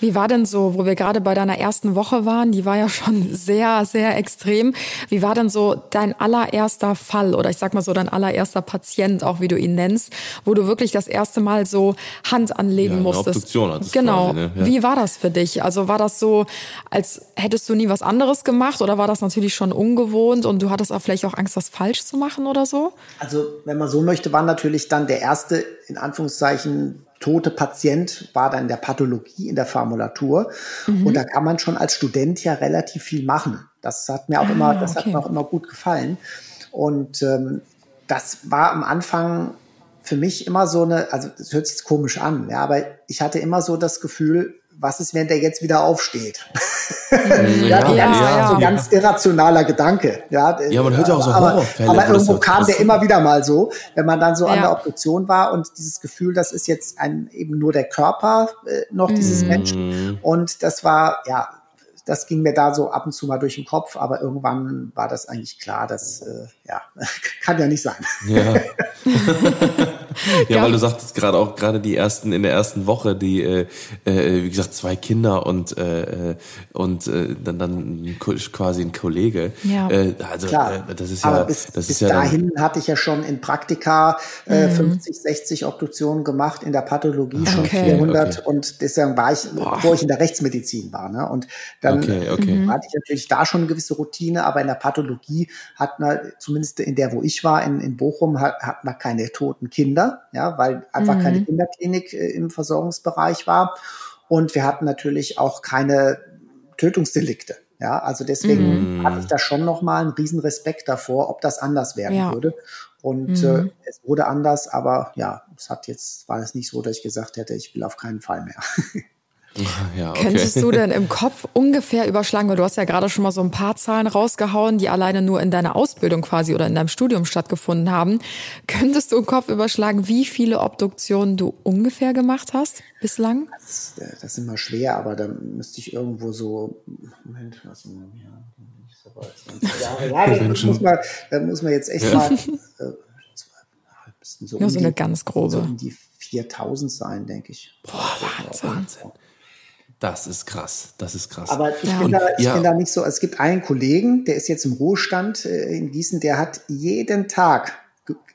Wie war denn so, wo wir gerade bei deiner ersten Woche waren, die war ja schon sehr, sehr extrem. Wie war denn so dein allererster Fall oder ich sag mal so dein allererster Patient, auch wie du ihn nennst, wo du wirklich das erste Mal so Hand anlegen Ja, eine musstest? Obduktion hattest Genau. quasi, ne? Ja. Wie war das für dich? Also war das so, als hättest du nie was anderes gemacht oder war das natürlich schon ungewohnt und du hattest auch vielleicht auch Angst, was falsch zu machen oder so? Also, wenn man so möchte, war natürlich dann der erste, in Anführungszeichen, tote Patient, war dann in der Pathologie, in der Formulatur. Mhm. Und da kann man schon als Student ja relativ viel machen. Das hat mir auch immer, das hat Ah, okay. mir auch immer gut gefallen. Und ähm, das war am Anfang für mich immer so eine, also das hört sich jetzt komisch an, ja, aber ich hatte immer so das Gefühl, was ist, wenn der jetzt wieder aufsteht? ja, Ja, ganz, ja, so ja. ganz irrationaler Gedanke. Ja, Ja, man hört ja auch so aber, Horrorfälle, Aber wo das irgendwo so- kam der das- immer wieder mal so, wenn man dann so an Ja. der Obduktion war und dieses Gefühl, das ist jetzt ein, eben nur der Körper äh, noch Mhm. dieses Menschen. Und das war, ja, das ging mir da so ab und zu mal durch den Kopf, aber irgendwann war das eigentlich klar, dass, äh, ja, kann ja nicht sein. Ja. ja, Ja. weil du sagtest gerade auch gerade die ersten in der ersten Woche die äh, äh, wie gesagt zwei Kinder und äh, äh, und äh, dann dann quasi ein Kollege. Ja. Äh, also Klar. äh, das ist ja Aber bis, das bis ist ja dann, dahin hatte ich ja schon in Praktika äh, Mhm. 50, 60 Obduktionen gemacht, in der Pathologie schon Okay. 400 Okay. und deswegen war ich, bevor ich in der Rechtsmedizin war. Ne? Und dann Okay, okay. Mhm. hatte ich natürlich da schon eine gewisse Routine, aber in der Pathologie hat man, zumindest in der, wo ich war, in, in Bochum, hat, hat man keine toten Kinder, ja, weil einfach Mhm. keine Kinderklinik äh, im Versorgungsbereich war. Und wir hatten natürlich auch keine Tötungsdelikte. Ja, also deswegen Mhm. hatte ich da schon nochmal einen riesen Respekt davor, ob das anders werden Ja. würde. Und Mhm. äh, es wurde anders, aber ja, es hat jetzt, war es nicht so, dass ich gesagt hätte, ich will auf keinen Fall mehr. ja, okay. Könntest du denn im Kopf ungefähr überschlagen, weil du hast ja gerade schon mal so ein paar Zahlen rausgehauen, die alleine nur in deiner Ausbildung quasi oder in deinem Studium stattgefunden haben. Könntest du im Kopf überschlagen, wie viele Obduktionen du ungefähr gemacht hast bislang? Das, äh, das ist immer schwer, aber da müsste ich irgendwo so, Moment, was denn hier? Ich sag mal, 20 Jahre. Ja, das muss man, da muss man jetzt echt mal, äh, so, Nur so um eine die- ganz grobe. So um die 4000 sein, denke ich. Wahnsinn. Das ist krass. Das ist krass. Aber ich, Ja. bin, da, ich Ja. bin da nicht so. Es gibt einen Kollegen, der ist jetzt im Ruhestand äh, in Gießen, der hat jeden Tag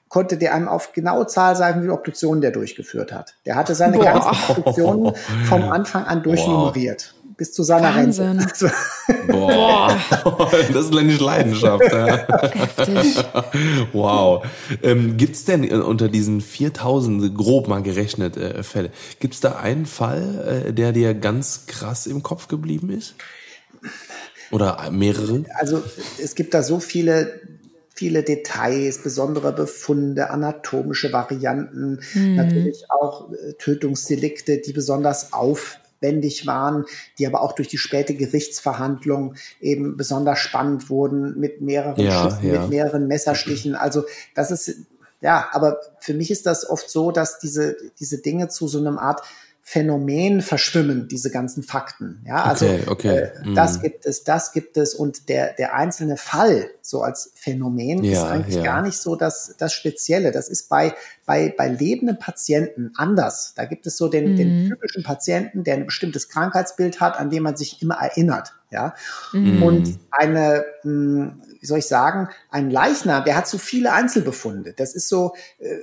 konnte der einem auf genaue Zahl sagen, wie viele Obduktionen der durchgeführt hat. Der hatte seine Boah. ganzen Obduktionen vom Anfang an durchnummeriert. Bis zu seiner Wahnsinn. Rente. Also, Boah, das ist eine Leidenschaft. Ja. Heftig. Wow. Ähm, gibt's denn äh, unter diesen 4000 grob mal gerechnet äh, Fälle, gibt's da einen Fall, äh, der dir ganz krass im Kopf geblieben ist? Oder mehrere? also es gibt da so viele, viele Details, besondere Befunde, anatomische Varianten, natürlich auch äh, Tötungsdelikte, die besonders aufwendig waren, die aber auch durch die späte Gerichtsverhandlung eben besonders spannend wurden mit mehreren Ja, Schüssen, ja. mit mehreren Messerstichen. Also das ist ja, aber für mich ist das oft so, dass diese diese Dinge zu so einem Art Phänomen verschwimmen, diese ganzen Fakten. Ja, also Okay, okay. Äh, das Mhm. gibt es, das gibt es und der, der einzelne Fall so als Phänomen ist Ja, eigentlich ja. gar nicht so das, das Spezielle. Das ist bei, bei, bei lebenden Patienten anders. Da gibt es so den, den typischen Patienten, der ein bestimmtes Krankheitsbild hat, an dem man sich immer erinnert. Ja, und eine, mh, wie soll ich sagen, ein Leichnam, der hat so viele Einzelbefunde. Das ist so, äh,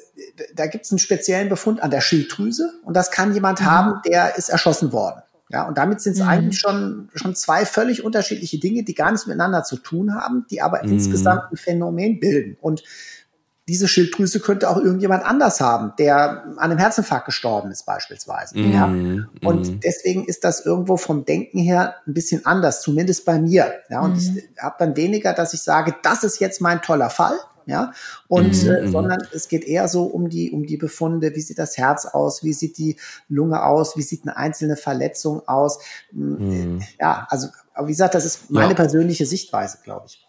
da gibt es einen speziellen Befund an der Schilddrüse und das kann jemand haben, der ist erschossen worden. Ja, und damit sind es eigentlich schon, schon zwei völlig unterschiedliche Dinge, die gar nichts miteinander zu tun haben, die aber insgesamt ein Phänomen bilden. Und diese Schilddrüse könnte auch irgendjemand anders haben, der an einem Herzinfarkt gestorben ist beispielsweise. Ja? Mhm, Und deswegen ist das irgendwo vom Denken her ein bisschen anders, zumindest bei mir. Ja? Und ich habe dann weniger, dass ich sage, das ist jetzt mein toller Fall. Ja, und äh, sondern es geht eher so um die um die Befunde. Wie sieht das Herz aus? Wie sieht die Lunge aus? Wie sieht eine einzelne Verletzung aus? Mm, Ja, also wie gesagt, das ist meine Ja. persönliche Sichtweise, glaube ich.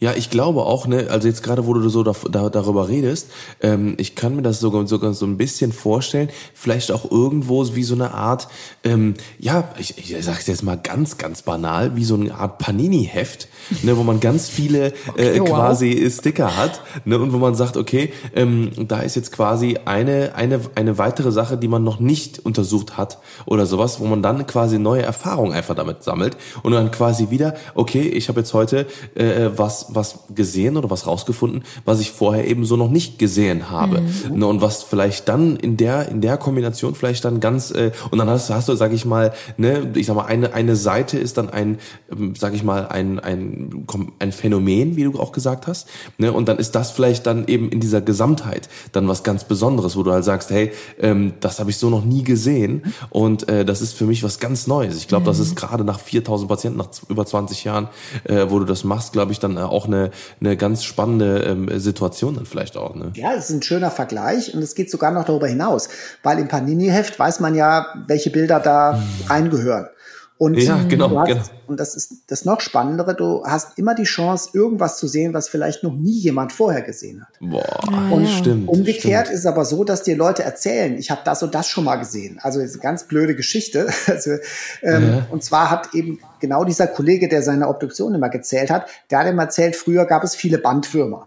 Ja, ich glaube auch, ne, also jetzt gerade, wo du so da, da, darüber redest, ähm, ich kann mir das sogar, sogar so ein bisschen vorstellen, vielleicht auch irgendwo wie so eine Art, ähm, ja, ich, ich sag's jetzt mal ganz, ganz banal, wie so eine Art Panini-Heft, ne, wo man ganz viele äh, wow. quasi Sticker hat, ne, und wo man sagt, okay, ähm, da ist jetzt quasi eine, eine, eine weitere Sache, die man noch nicht untersucht hat oder sowas, wo man dann quasi neue Erfahrungen einfach damit sammelt und dann quasi wieder, okay, ich habe jetzt heute äh, was, was gesehen oder was rausgefunden, was ich vorher eben so noch nicht gesehen habe. Ne, und was vielleicht dann in der, in der Kombination vielleicht dann ganz, äh, und dann hast, hast du, sag ich mal, ne, ich sag mal, eine, eine Seite ist dann ein, ähm, sag ich mal, ein, ein, ein Phänomen, wie du auch gesagt hast, ne, und dann ist das vielleicht dann eben in dieser Gesamtheit dann was ganz Besonderes, wo du halt sagst, hey, ähm, das habe ich so noch nie gesehen und äh, das ist für mich was ganz Neues. Ich glaube, das ist gerade nach 4000 Patienten, nach über 20 Jahren, äh, wo du das machst, glaube ich, dann äh, auch eine, eine ganz spannende ähm, Situation dann vielleicht auch. Ne? Ja, es ist ein schöner Vergleich und es geht sogar noch darüber hinaus, weil im Panini-Heft weiß man ja, welche Bilder da reingehören. Und, Ja, genau, du hast, genau. und das ist das noch Spannendere, du hast immer die Chance, irgendwas zu sehen, was vielleicht noch nie jemand vorher gesehen hat. Boah, Und stimmt. umgekehrt stimmt. ist es aber so, dass dir Leute erzählen, ich habe das und das schon mal gesehen. Also ist eine ganz blöde Geschichte. Also, ähm, Und zwar hat eben genau dieser Kollege, der seine Obduktion immer gezählt hat, der hat ihm erzählt, früher gab es viele Bandwürmer.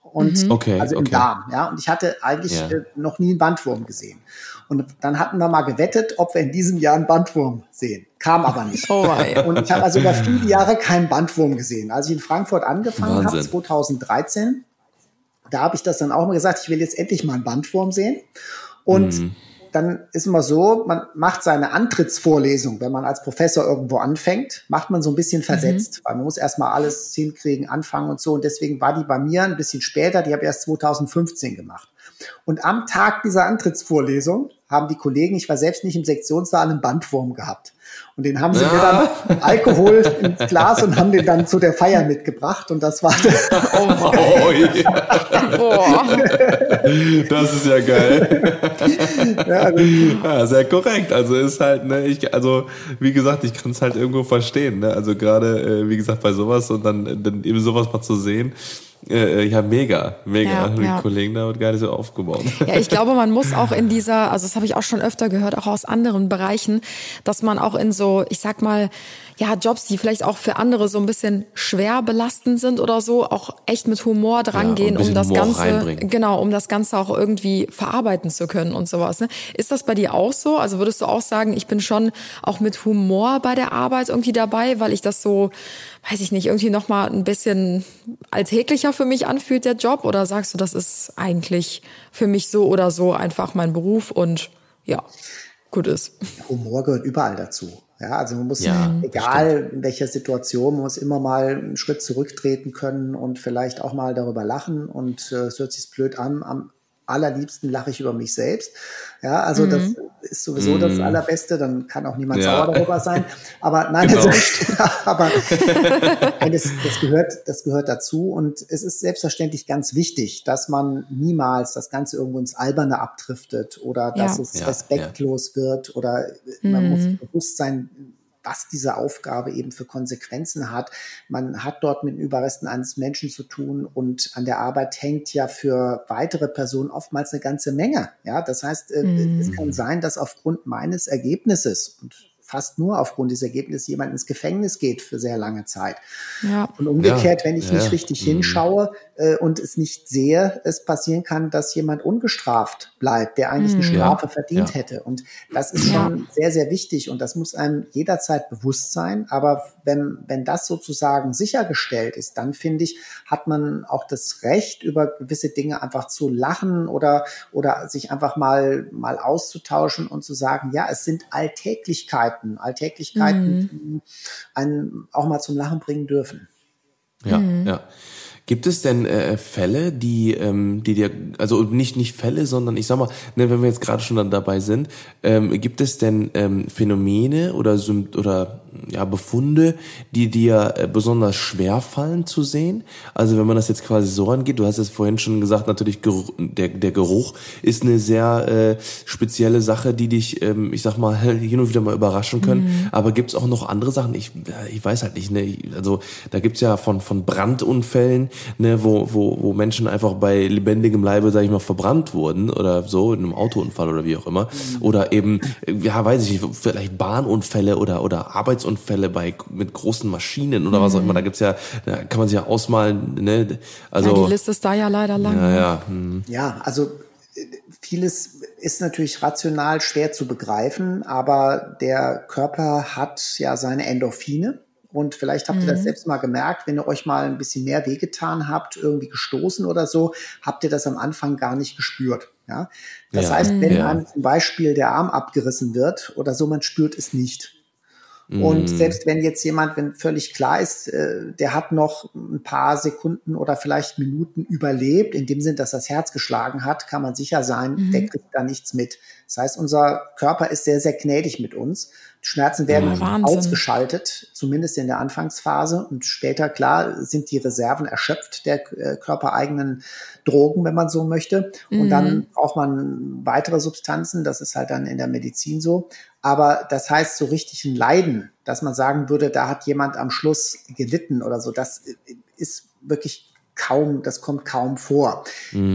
Und Okay, also im okay. Darm, ja. Und ich hatte eigentlich Ja. äh, noch nie einen Bandwurm gesehen. Und dann hatten wir mal gewettet, ob wir in diesem Jahr einen Bandwurm sehen. Kam aber nicht. Oh. Und ich habe also über viele Jahre keinen Bandwurm gesehen. Als ich in Frankfurt angefangen habe, Wahnsinn. 2013, da habe ich das dann auch mal gesagt, ich will jetzt endlich mal einen Bandwurm sehen. Und Mhm. dann ist immer so, man macht seine Antrittsvorlesung, wenn man als Professor irgendwo anfängt, macht man so ein bisschen versetzt, weil man muss erstmal alles hinkriegen, anfangen und so. Und deswegen war die bei mir ein bisschen später, die habe ich erst 2015 gemacht. Und am Tag dieser Antrittsvorlesung haben die Kollegen, ich war selbst nicht im Sektionssaal, einen Bandwurm gehabt. Und den haben sie mir dann Alkohol ins Glas und haben den dann zu der Feier mitgebracht. Und das war Oh, ja. Boah. Das ist ja geil. ja, also, Ja, sehr korrekt. Also ist halt, ne, ich, also wie gesagt, ich kann es halt irgendwo verstehen. Ne? Also gerade, äh, wie gesagt, bei sowas und dann, dann eben sowas mal zu sehen. Äh, ja, mega, mega. Ja, die ja. Kollegen da gar nicht so aufgebaut. Ja, ich glaube, man muss auch in dieser, also das habe ich auch schon öfter gehört, auch aus anderen Bereichen, dass man auch in so, ich sag mal, ja, Jobs, die vielleicht auch für andere so ein bisschen schwer belastend sind oder so, auch echt mit Humor drangehen, bisschen um das Humor Ganze, genau, um das Ganze auch irgendwie verarbeiten zu können und sowas. Ne? Ist das bei dir auch so? Also würdest du auch sagen, ich bin schon auch mit Humor bei der Arbeit irgendwie dabei, weil ich das so, weiß ich nicht, irgendwie nochmal ein bisschen alltäglicher für mich anfühlt, der Job? Oder sagst du, das ist eigentlich für mich so oder so einfach mein Beruf und ja, gut ist. Humor gehört überall dazu. Ja, also man muss, Ja, egal in welcher Situation, man muss immer mal einen Schritt zurücktreten können und vielleicht auch mal darüber lachen. Und äh, es hört sich blöd an, am allerliebsten lache ich über mich selbst. Ja, also das ist sowieso das Allerbeste, dann kann auch niemand Ja. sauer darüber sein. Aber nein, Genau. also, aber Nein, das, das, gehört, das gehört dazu und es ist selbstverständlich ganz wichtig, dass man niemals das Ganze irgendwo ins Alberne abdriftet oder dass Ja. es Ja, respektlos wird oder man muss sich bewusst sein, was diese Aufgabe eben für Konsequenzen hat. Man hat dort mit den Überresten eines Menschen zu tun und an der Arbeit hängt ja für weitere Personen oftmals eine ganze Menge. Ja, das heißt, äh, es kann sein, dass aufgrund meines Ergebnisses und fast nur aufgrund des Ergebnisses jemand ins Gefängnis geht für sehr lange Zeit. Ja. Und umgekehrt, Ja, wenn ich ja, nicht richtig Mhm. hinschaue äh, und es nicht sehe, es passieren kann, dass jemand ungestraft bleibt, der eigentlich eine Strafe Ja, verdient ja. hätte. Und das ist Ja. schon sehr, sehr wichtig und das muss einem jederzeit bewusst sein. Aber wenn, wenn das sozusagen sichergestellt ist, dann finde ich, hat man auch das Recht, über gewisse Dinge einfach zu lachen oder, oder sich einfach mal, mal auszutauschen und zu sagen, ja, es sind Alltäglichkeiten, Alltäglichkeiten, die einen auch mal zum Lachen bringen dürfen. Ja, ja. Gibt es denn äh, Fälle, die, ähm, die dir, also nicht nicht Fälle, sondern ich sag mal, ne, wenn wir jetzt gerade schon dann dabei sind, ähm, gibt es denn ähm, Phänomene oder oder ja Befunde, die dir äh, besonders schwer fallen zu sehen? Also wenn man das jetzt quasi so angeht, du hast es vorhin schon gesagt, natürlich der der Geruch ist eine sehr äh, spezielle Sache, die dich, ähm, ich sag mal, hin und wieder mal überraschen können. Aber gibt's auch noch andere Sachen? Ich ich weiß halt nicht, ne? Also da gibt's ja von von Brandunfällen, ne, wo wo wo Menschen einfach bei lebendigem Leibe, sag ich mal, verbrannt wurden oder so in einem Autounfall oder wie auch immer. Oder eben, ja, weiß ich nicht, vielleicht Bahnunfälle oder oder Arbeitsunfälle bei mit großen Maschinen oder was auch immer. Da gibt's ja, da kann man sich ja ausmalen, ne? Also ja, die Liste ist da ja leider lang. ja, ne? ja. hm. Ja, also äh, vieles ist natürlich rational schwer zu begreifen, aber der Körper hat ja seine Endorphine. Und vielleicht habt ihr das selbst mal gemerkt, wenn ihr euch mal ein bisschen mehr wehgetan habt, irgendwie gestoßen oder so, habt ihr das am Anfang gar nicht gespürt. Ja? Das Ja. heißt, wenn Ja. einem zum Beispiel der Arm abgerissen wird oder so, man spürt es nicht. Und Mhm. selbst wenn jetzt jemand, wenn völlig klar ist, äh, der hat noch ein paar Sekunden oder vielleicht Minuten überlebt, in dem Sinn, dass das Herz geschlagen hat, kann man sicher sein, der kriegt da nichts mit. Das heißt, unser Körper ist sehr, sehr gnädig mit uns. Schmerzen werden Ja, ausgeschaltet, zumindest in der Anfangsphase. Und später, klar, sind die Reserven erschöpft der äh, körpereigenen Drogen, wenn man so möchte. Und dann braucht man weitere Substanzen. Das ist halt dann in der Medizin so. Aber das heißt, so richtig ein Leiden, dass man sagen würde, da hat jemand am Schluss gelitten oder so, das ist wirklich kaum, das kommt kaum vor.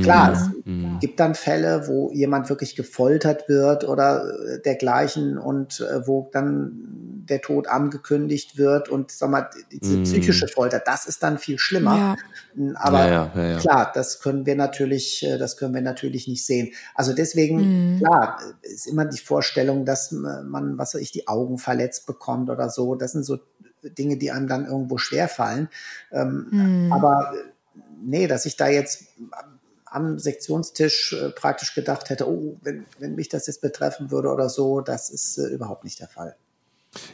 Klar, es gibt dann Fälle, wo jemand wirklich gefoltert wird oder äh, dergleichen und äh, wo dann der Tod angekündigt wird und sag mal, diese psychische Folter, das ist dann viel schlimmer. Aber Ja, ja, ja, ja. klar, das können wir natürlich, äh, das können wir natürlich nicht sehen. Also deswegen, klar, äh, ist immer die Vorstellung, dass man, was weiß ich, die Augen verletzt bekommt oder so. Das sind so Dinge, die einem dann irgendwo schwerfallen. Ähm, Aber äh, nee, dass ich da jetzt am Sektionstisch äh, praktisch gedacht hätte, oh, wenn, wenn mich das jetzt betreffen würde oder so, das ist äh, überhaupt nicht der Fall.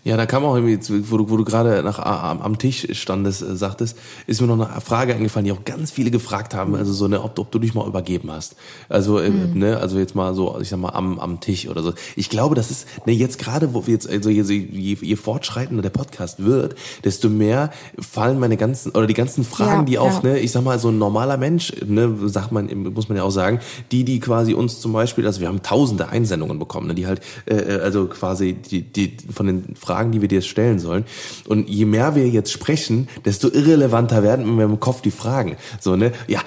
Ja, da kam auch irgendwie, wo du, wo du gerade nach, am, am Tisch standest, äh, sagtest, ist mir noch eine Frage eingefallen, die auch ganz viele gefragt haben, also so eine, ob, ob du dich mal übergeben hast. Also, äh, ne, also jetzt mal so, ich sag mal, am, am Tisch oder so. Ich glaube, das ist, ne, jetzt gerade, wo wir jetzt, also je, je, je fortschreitender der Podcast wird, desto mehr fallen meine ganzen, oder die ganzen Fragen, Ja, die auch, ja. ne, ich sag mal, so ein normaler Mensch, ne, sagt man, muss man ja auch sagen, die, die quasi uns zum Beispiel, also wir haben tausende Einsendungen bekommen, ne, die halt, äh, äh, also quasi die, die von den Fragen, die wir dir jetzt stellen sollen. Und je mehr wir jetzt sprechen, desto irrelevanter werden mir im Kopf die Fragen. So, ne, ja,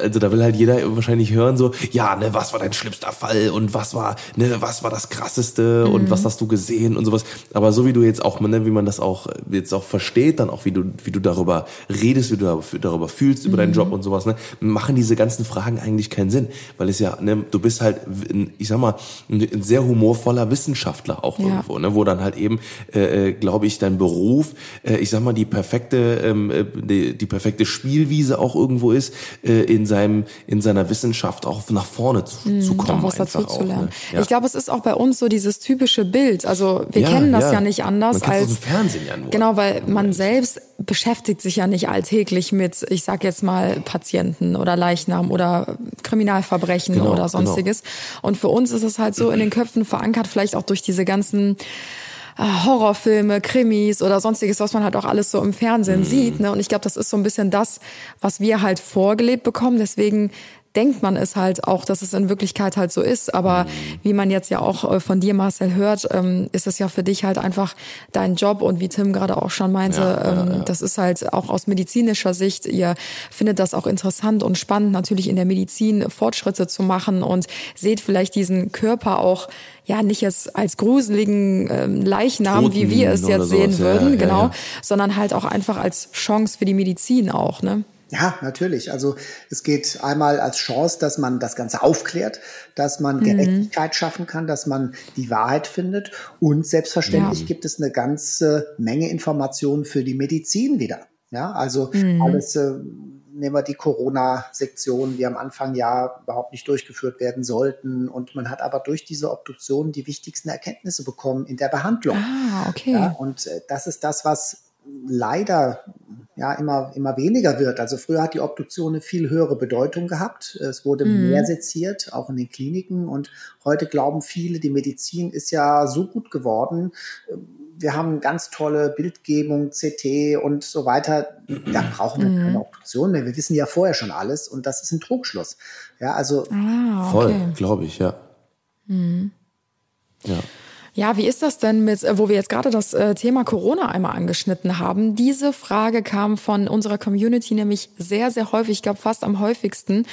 also da will halt jeder wahrscheinlich hören, so, ja, ne, was war dein schlimmster Fall und was war, ne, was war das krasseste und was hast du gesehen und sowas. Aber so wie du jetzt auch, ne, wie man das auch jetzt auch versteht, dann auch wie du, wie du darüber redest, wie du darüber, fühlst, über deinen Job und sowas, ne, machen diese ganzen Fragen eigentlich keinen Sinn. Weil es ja, ne, du bist halt, ich sag mal, ein, ein sehr humorvoller Wissenschaftler auch Ja. irgendwo, ne, wo dann halt eben äh, äh, glaube ich, dein Beruf, äh, ich sag mal, die perfekte, ähm, äh, die, die perfekte Spielwiese auch irgendwo ist, äh, in seinem, in seiner Wissenschaft auch nach vorne zu, zu kommen. auch was dazu zu auch, lernen. ne? Ja. Ich glaube, es ist auch bei uns so dieses typische Bild. Also wir Ja, kennen das ja, ja. nicht anders Man kennt's aus als dem Fernsehen ja nur. Genau, weil man selbst beschäftigt sich ja nicht alltäglich mit, ich sag jetzt mal, Patienten oder Leichnam oder Kriminalverbrechen Genau, oder sonstiges. Und für uns ist es halt so in den Köpfen verankert, vielleicht auch durch diese ganzen Horrorfilme, Krimis oder sonstiges, was man halt auch alles so im Fernsehen sieht. Ne? Und ich glaube, das ist so ein bisschen das, was wir halt vorgelebt bekommen. Deswegen denkt man es halt auch, dass es in Wirklichkeit halt so ist. Aber wie man jetzt ja auch äh, von dir, Marcel, hört, ähm, ist es ja für dich halt einfach dein Job. Und wie Tim gerade auch schon meinte, ähm, das ist halt auch aus medizinischer Sicht, ihr findet das auch interessant und spannend, natürlich in der Medizin Fortschritte zu machen und seht vielleicht diesen Körper auch ja nicht jetzt als gruseligen ähm, Leichnam, wie Toten wir es jetzt sehen ja, würden, ja, genau, ja. sondern halt auch einfach als Chance für die Medizin auch, ne? Ja, natürlich. Also es geht einmal als Chance, dass man das Ganze aufklärt, dass man Gerechtigkeit schaffen kann, dass man die Wahrheit findet. Und selbstverständlich Ja. gibt es eine ganze Menge Informationen für die Medizin wieder. Ja, also alles, äh, nehmen wir die Corona-Sektion, die am Anfang ja überhaupt nicht durchgeführt werden sollten. Und man hat aber durch diese Obduktion die wichtigsten Erkenntnisse bekommen in der Behandlung. Ah, okay. Ja, und äh, das ist das, was leider ja immer, immer weniger wird. Also früher hat die Obduktion eine viel höhere Bedeutung gehabt. Es wurde mehr seziert, auch in den Kliniken. Und heute glauben viele, die Medizin ist ja so gut geworden. Wir haben ganz tolle Bildgebung, CT und so weiter. Da brauchen wir keine Obduktion mehr. Wir wissen ja vorher schon alles und das ist ein Trugschluss. Ja, also Ah, Voll, okay. glaube ich, ja. Ja. Ja, wie ist das denn mit, äh, wo wir jetzt gerade das äh, Thema Corona einmal angeschnitten haben? Diese Frage kam von unserer Community nämlich sehr, sehr häufig, ich glaube fast am häufigsten,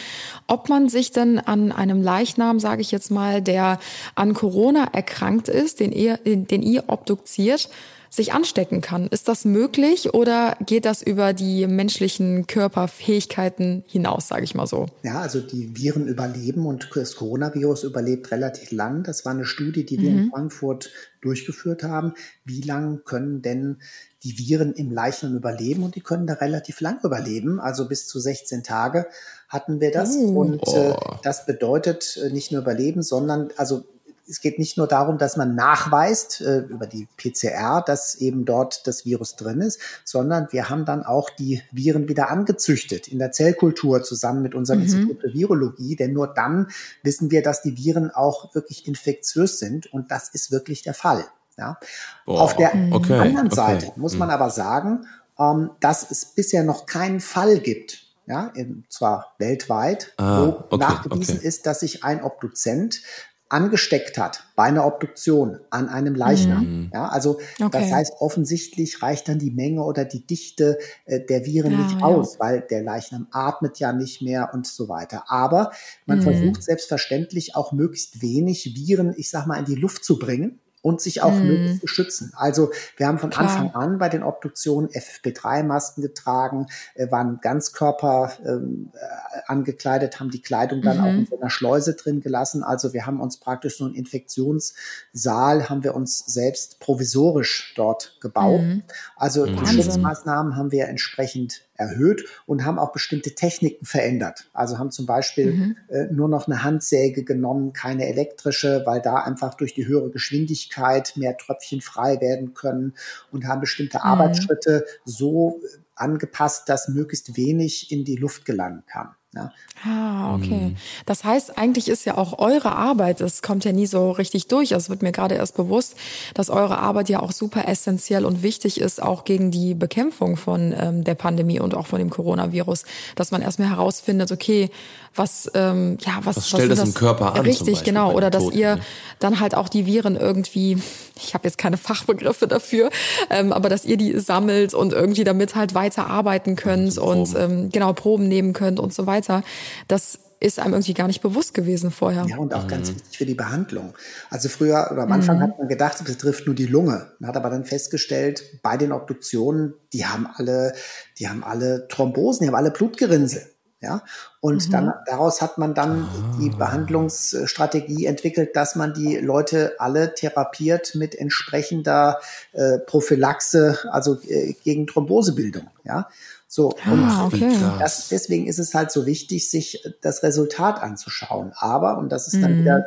ob man sich denn an einem Leichnam, sage ich jetzt mal, der an Corona erkrankt ist, den ihr, den ihr obduziert, sich anstecken kann. Ist das möglich oder geht das über die menschlichen Körperfähigkeiten hinaus, sage ich mal so? Ja, also die Viren überleben und das Coronavirus überlebt relativ lang. Das war eine Studie, die wir Mhm. in Frankfurt durchgeführt haben. Wie lang können denn die Viren im Leichnam überleben? Und die können da relativ lang überleben. Also bis zu 16 Tage hatten wir das. Oh. Und äh, das bedeutet äh, nicht nur überleben, sondern also es geht nicht nur darum, dass man nachweist äh, über die PCR, dass eben dort das Virus drin ist, sondern wir haben dann auch die Viren wieder angezüchtet in der Zellkultur zusammen mit unserem Institut für Virologie. Denn nur dann wissen wir, dass die Viren auch wirklich infektiös sind. Und das ist wirklich der Fall. Ja. Boah, Auf der okay, anderen okay. Seite muss man aber sagen, ähm, dass es bisher noch keinen Fall gibt, ja, in, zwar weltweit, Ah, wo okay, nachgewiesen okay. ist, dass sich ein Obduzent angesteckt hat bei einer Obduktion an einem Leichnam. Ja, also Okay. das heißt, offensichtlich reicht dann die Menge oder die Dichte äh, der Viren Ja, nicht ja. aus, weil der Leichnam atmet ja nicht mehr und so weiter. Aber man versucht selbstverständlich auch möglichst wenig Viren, ich sag mal, in die Luft zu bringen und sich auch möglichst zu schützen. Also wir haben von Klar. Anfang an bei den Obduktionen FFP3-Masken getragen, äh, waren Ganzkörper ähm, äh, angekleidet, haben die Kleidung dann auch in so einer Schleuse drin gelassen. Also wir haben uns praktisch so einen Infektionssaal, haben wir uns selbst provisorisch dort gebaut. Also die Wahnsinn. Schutzmaßnahmen haben wir entsprechend erhöht und haben auch bestimmte Techniken verändert. Also haben zum Beispiel äh, nur noch eine Handsäge genommen, keine elektrische, weil da einfach durch die höhere Geschwindigkeit mehr Tröpfchen frei werden können und haben bestimmte Arbeitsschritte so äh, angepasst, dass möglichst wenig in die Luft gelangen kann. Ja. Ah, okay. Das heißt, eigentlich ist ja auch eure Arbeit, es kommt ja nie so richtig durch. Es wird mir gerade erst bewusst, dass eure Arbeit ja auch super essentiell und wichtig ist, auch gegen die Bekämpfung von ähm, der Pandemie und auch von dem Coronavirus. Dass man erstmal herausfindet, okay, was, ähm, ja, was, Was stellt sind das im Körper an, zum Richtig, Beispiel genau. Oder dass Toten, ihr ne? dann halt auch die Viren irgendwie, ich habe jetzt keine Fachbegriffe dafür, ähm, aber dass ihr die sammelt und irgendwie damit halt weiter arbeiten könnt und ähm, genau Proben nehmen könnt und so weiter. Das ist einem irgendwie gar nicht bewusst gewesen vorher. Ja, und auch Mhm. ganz wichtig für die Behandlung. Also früher oder am Anfang hat man gedacht, es betrifft nur die Lunge. Man hat aber dann festgestellt, bei den Obduktionen, die haben alle, die haben alle Thrombosen, die haben alle Blutgerinnsel. Ja, und dann daraus hat man dann die Behandlungsstrategie entwickelt, dass man die Leute alle therapiert mit entsprechender äh, Prophylaxe, also äh, gegen Thrombosebildung. Ja, so und Ah, okay. krass. das, deswegen ist es halt so wichtig, sich das Resultat anzuschauen. Aber, und das ist dann wieder,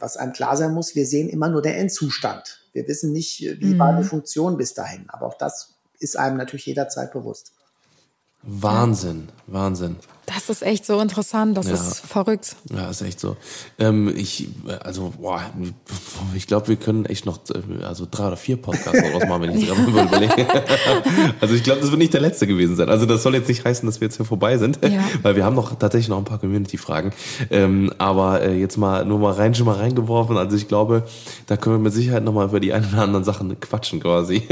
was einem klar sein muss, wir sehen immer nur den Endzustand. Wir wissen nicht, wie war die Funktion bis dahin. Aber auch das ist einem natürlich jederzeit bewusst. Wahnsinn, Wahnsinn. Das ist echt so interessant, das Ja. ist verrückt. Ja, ist echt so. Ähm, ich, also, boah, ich glaube, wir können echt noch, äh, also drei oder vier Podcasts daraus machen, wenn ich es gerade überlege. also ich glaube, das wird nicht der letzte gewesen sein. Also das soll jetzt nicht heißen, dass wir jetzt hier vorbei sind, Ja. weil wir haben noch tatsächlich noch ein paar Community-Fragen. Ähm, aber äh, jetzt mal nur mal rein, schon mal reingeworfen. Also ich glaube, da können wir mit Sicherheit noch mal über die ein oder anderen Sachen quatschen quasi.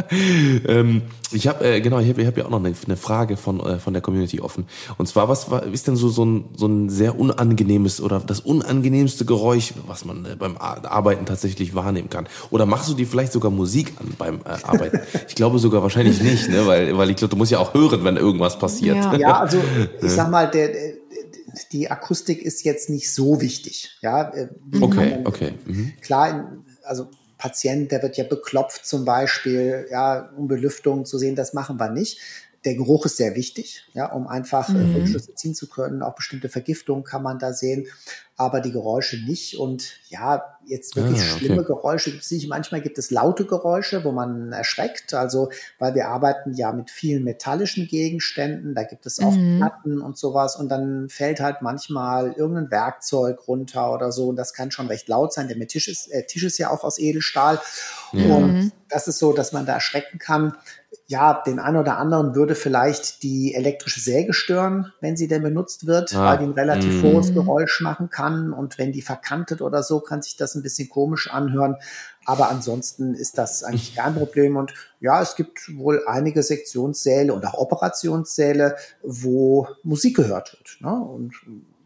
ähm, ich habe äh, genau, ich habe ich hab ja auch noch eine, eine Frage von äh, von der Community offen. Und zwar, was war, ist denn so so ein so ein sehr unangenehmes oder das unangenehmste Geräusch, was man äh, beim Ar- Arbeiten tatsächlich wahrnehmen kann? Oder machst du dir vielleicht sogar Musik an beim äh, Arbeiten? ich glaube sogar wahrscheinlich nicht, ne, weil weil ich glaube, du musst ja auch hören, wenn irgendwas passiert. Ja. Ja, also ich sag mal, der, die Akustik ist jetzt nicht so wichtig. Ja, äh, Okay, man- okay. Mhm. Klar, also Patient, der wird ja beklopft zum Beispiel, ja, um Belüftung zu sehen, das machen wir nicht. Der Geruch ist sehr wichtig, ja, um einfach äh, Rückschlüsse ziehen zu können. Auch bestimmte Vergiftungen kann man da sehen, aber die Geräusche nicht. Und ja, jetzt wirklich Ah, okay. schlimme Geräusche gibt es nicht. Manchmal gibt es laute Geräusche, wo man erschreckt. Also, weil wir arbeiten ja mit vielen metallischen Gegenständen, da gibt es auch Platten und sowas. Und dann fällt halt manchmal irgendein Werkzeug runter oder so. Und das kann schon recht laut sein. Der Tisch ist, äh, Tisch ist ja auch aus Edelstahl. Und das ist so, dass man da erschrecken kann. Ja, den einen oder anderen würde vielleicht die elektrische Säge stören, wenn sie denn benutzt wird, Ah, weil die ein relativ hohes Geräusch machen kann. Und wenn die verkantet oder so, kann sich das ein bisschen komisch anhören. Aber ansonsten ist das eigentlich kein Problem. Und ja, es gibt wohl einige Sektionssäle und auch Operationssäle, wo Musik gehört wird. Ne? Und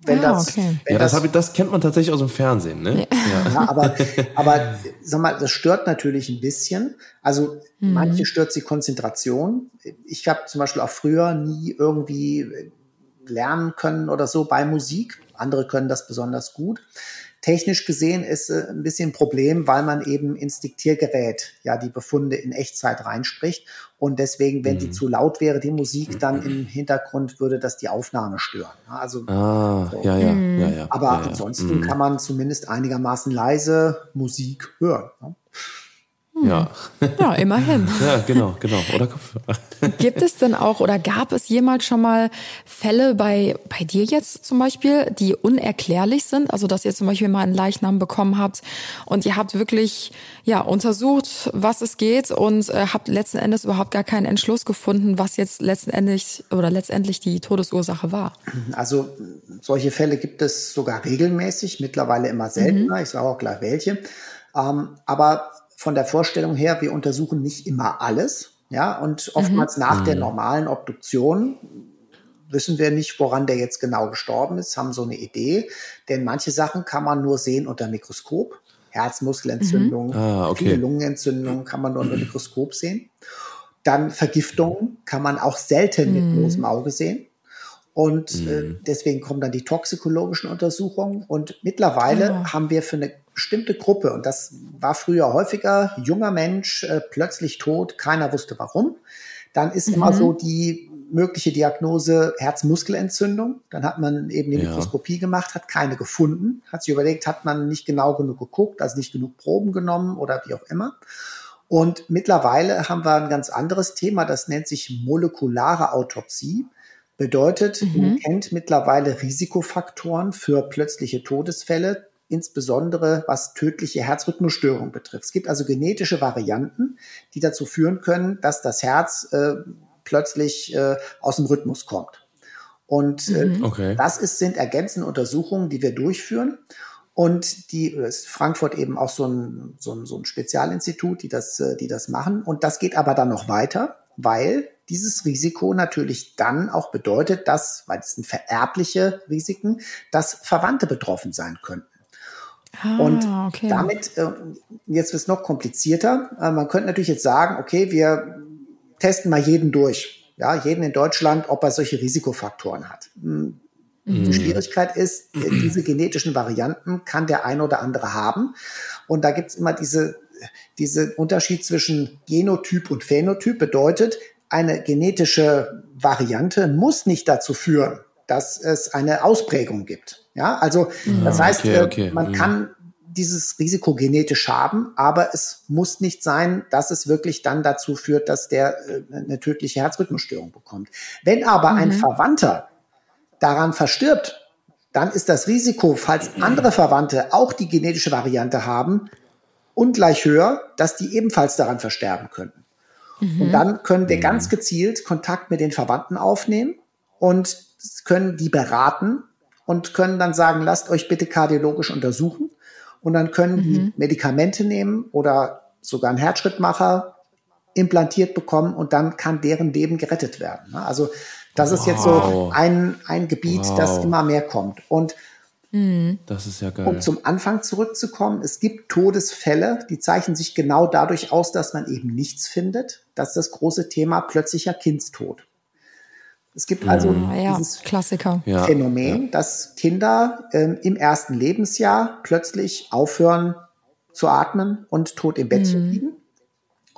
wenn Ah, das, okay. wenn Ja, das, hab ich, das kennt man tatsächlich aus dem Fernsehen, ne? Ja. ja, aber, aber sag mal, das stört natürlich ein bisschen. Also manche stört die Konzentration. Ich habe zum Beispiel auch früher nie irgendwie lernen können oder so bei Musik. Andere können das besonders gut. Technisch gesehen ist äh, ein bisschen ein Problem, weil man eben ins Diktiergerät ja die Befunde in Echtzeit reinspricht. Und deswegen, wenn die zu laut wäre, die Musik dann im Hintergrund, würde das die Aufnahme stören. Also Ah, ja, ja, ja, ja. aber ja, ja. ansonsten kann man zumindest einigermaßen leise Musik hören. ne? Ja. Ja, immerhin. ja, genau, genau. Oder Kopfhörer. Gibt es denn auch oder gab es jemals schon mal Fälle bei, bei dir jetzt zum Beispiel, die unerklärlich sind? Also, dass ihr zum Beispiel mal einen Leichnam bekommen habt und ihr habt wirklich, ja, untersucht, was es geht und äh, habt letzten Endes überhaupt gar keinen Entschluss gefunden, was jetzt letztendlich oder letztendlich die Todesursache war. Also solche Fälle gibt es sogar regelmäßig, mittlerweile immer seltener. Ich sage auch gleich welche. Ähm, aber von der Vorstellung her, wir untersuchen nicht immer alles. Ja, und oftmals nach der normalen Obduktion wissen wir nicht, woran der jetzt genau gestorben ist, haben so eine Idee. Denn manche Sachen kann man nur sehen unter Mikroskop. Herzmuskelentzündung, Ah, okay. viele Lungenentzündungen kann man nur unter Mikroskop sehen. Dann Vergiftungen kann man auch selten mit bloßem Auge sehen. Und äh, deswegen kommen dann die toxikologischen Untersuchungen. Und mittlerweile haben wir für eine bestimmte Gruppe, und das war früher häufiger, junger Mensch, äh, plötzlich tot, keiner wusste warum. Dann ist immer so die mögliche Diagnose Herzmuskelentzündung. Dann hat man eben die Ja. Mikroskopie gemacht, hat keine gefunden, hat sich überlegt, hat man nicht genau genug geguckt, also nicht genug Proben genommen oder wie auch immer. Und mittlerweile haben wir ein ganz anderes Thema, das nennt sich molekulare Autopsie. Bedeutet, man kennt mittlerweile Risikofaktoren für plötzliche Todesfälle, insbesondere was tödliche Herzrhythmusstörungen betrifft. Es gibt also genetische Varianten, die dazu führen können, dass das Herz äh, plötzlich äh, aus dem Rhythmus kommt. Und äh, Okay. das ist, sind ergänzende Untersuchungen, die wir durchführen. Und die ist Frankfurt eben auch so ein, so ein, so ein Spezialinstitut, die das, äh, die das machen. Und das geht aber dann noch weiter, weil dieses Risiko natürlich dann auch bedeutet, dass, weil es sind vererbliche Risiken, dass Verwandte betroffen sein könnten. Ah, Und okay. damit, äh, jetzt wird es noch komplizierter. Äh, man könnte natürlich jetzt sagen, okay, wir testen mal jeden durch. ja, jeden in Deutschland, ob er solche Risikofaktoren hat. Hm, Die Schwierigkeit ist, äh, diese genetischen Varianten kann der ein oder andere haben. Und da gibt's immer diese, diese Unterschied zwischen Genotyp und Phänotyp. Bedeutet, eine genetische Variante muss nicht dazu führen, dass es eine Ausprägung gibt. Ja, also das heißt, okay, äh, okay. man Mhm. kann dieses Risiko genetisch haben, aber es muss nicht sein, dass es wirklich dann dazu führt, dass der äh, eine tödliche Herzrhythmusstörung bekommt. Wenn aber ein Verwandter daran verstirbt, dann ist das Risiko, falls andere Verwandte auch die genetische Variante haben, ungleich höher, dass die ebenfalls daran versterben könnten. Und dann können wir ganz gezielt Kontakt mit den Verwandten aufnehmen und können die beraten und können dann sagen, lasst euch bitte kardiologisch untersuchen. Und dann können die Medikamente nehmen oder sogar einen Herzschrittmacher implantiert bekommen und dann kann deren Leben gerettet werden. Also das ist jetzt so Wow. ein, ein Gebiet, das Wow. immer mehr kommt. Und Das ist ja geil. um zum Anfang zurückzukommen, es gibt Todesfälle, die zeichnen sich genau dadurch aus, dass man eben nichts findet. Das ist das große Thema plötzlicher Kindstod. Es gibt also ja, dieses Klassiker. ja, Phänomen, dass Kinder ähm, im ersten Lebensjahr plötzlich aufhören zu atmen und tot im Bettchen liegen.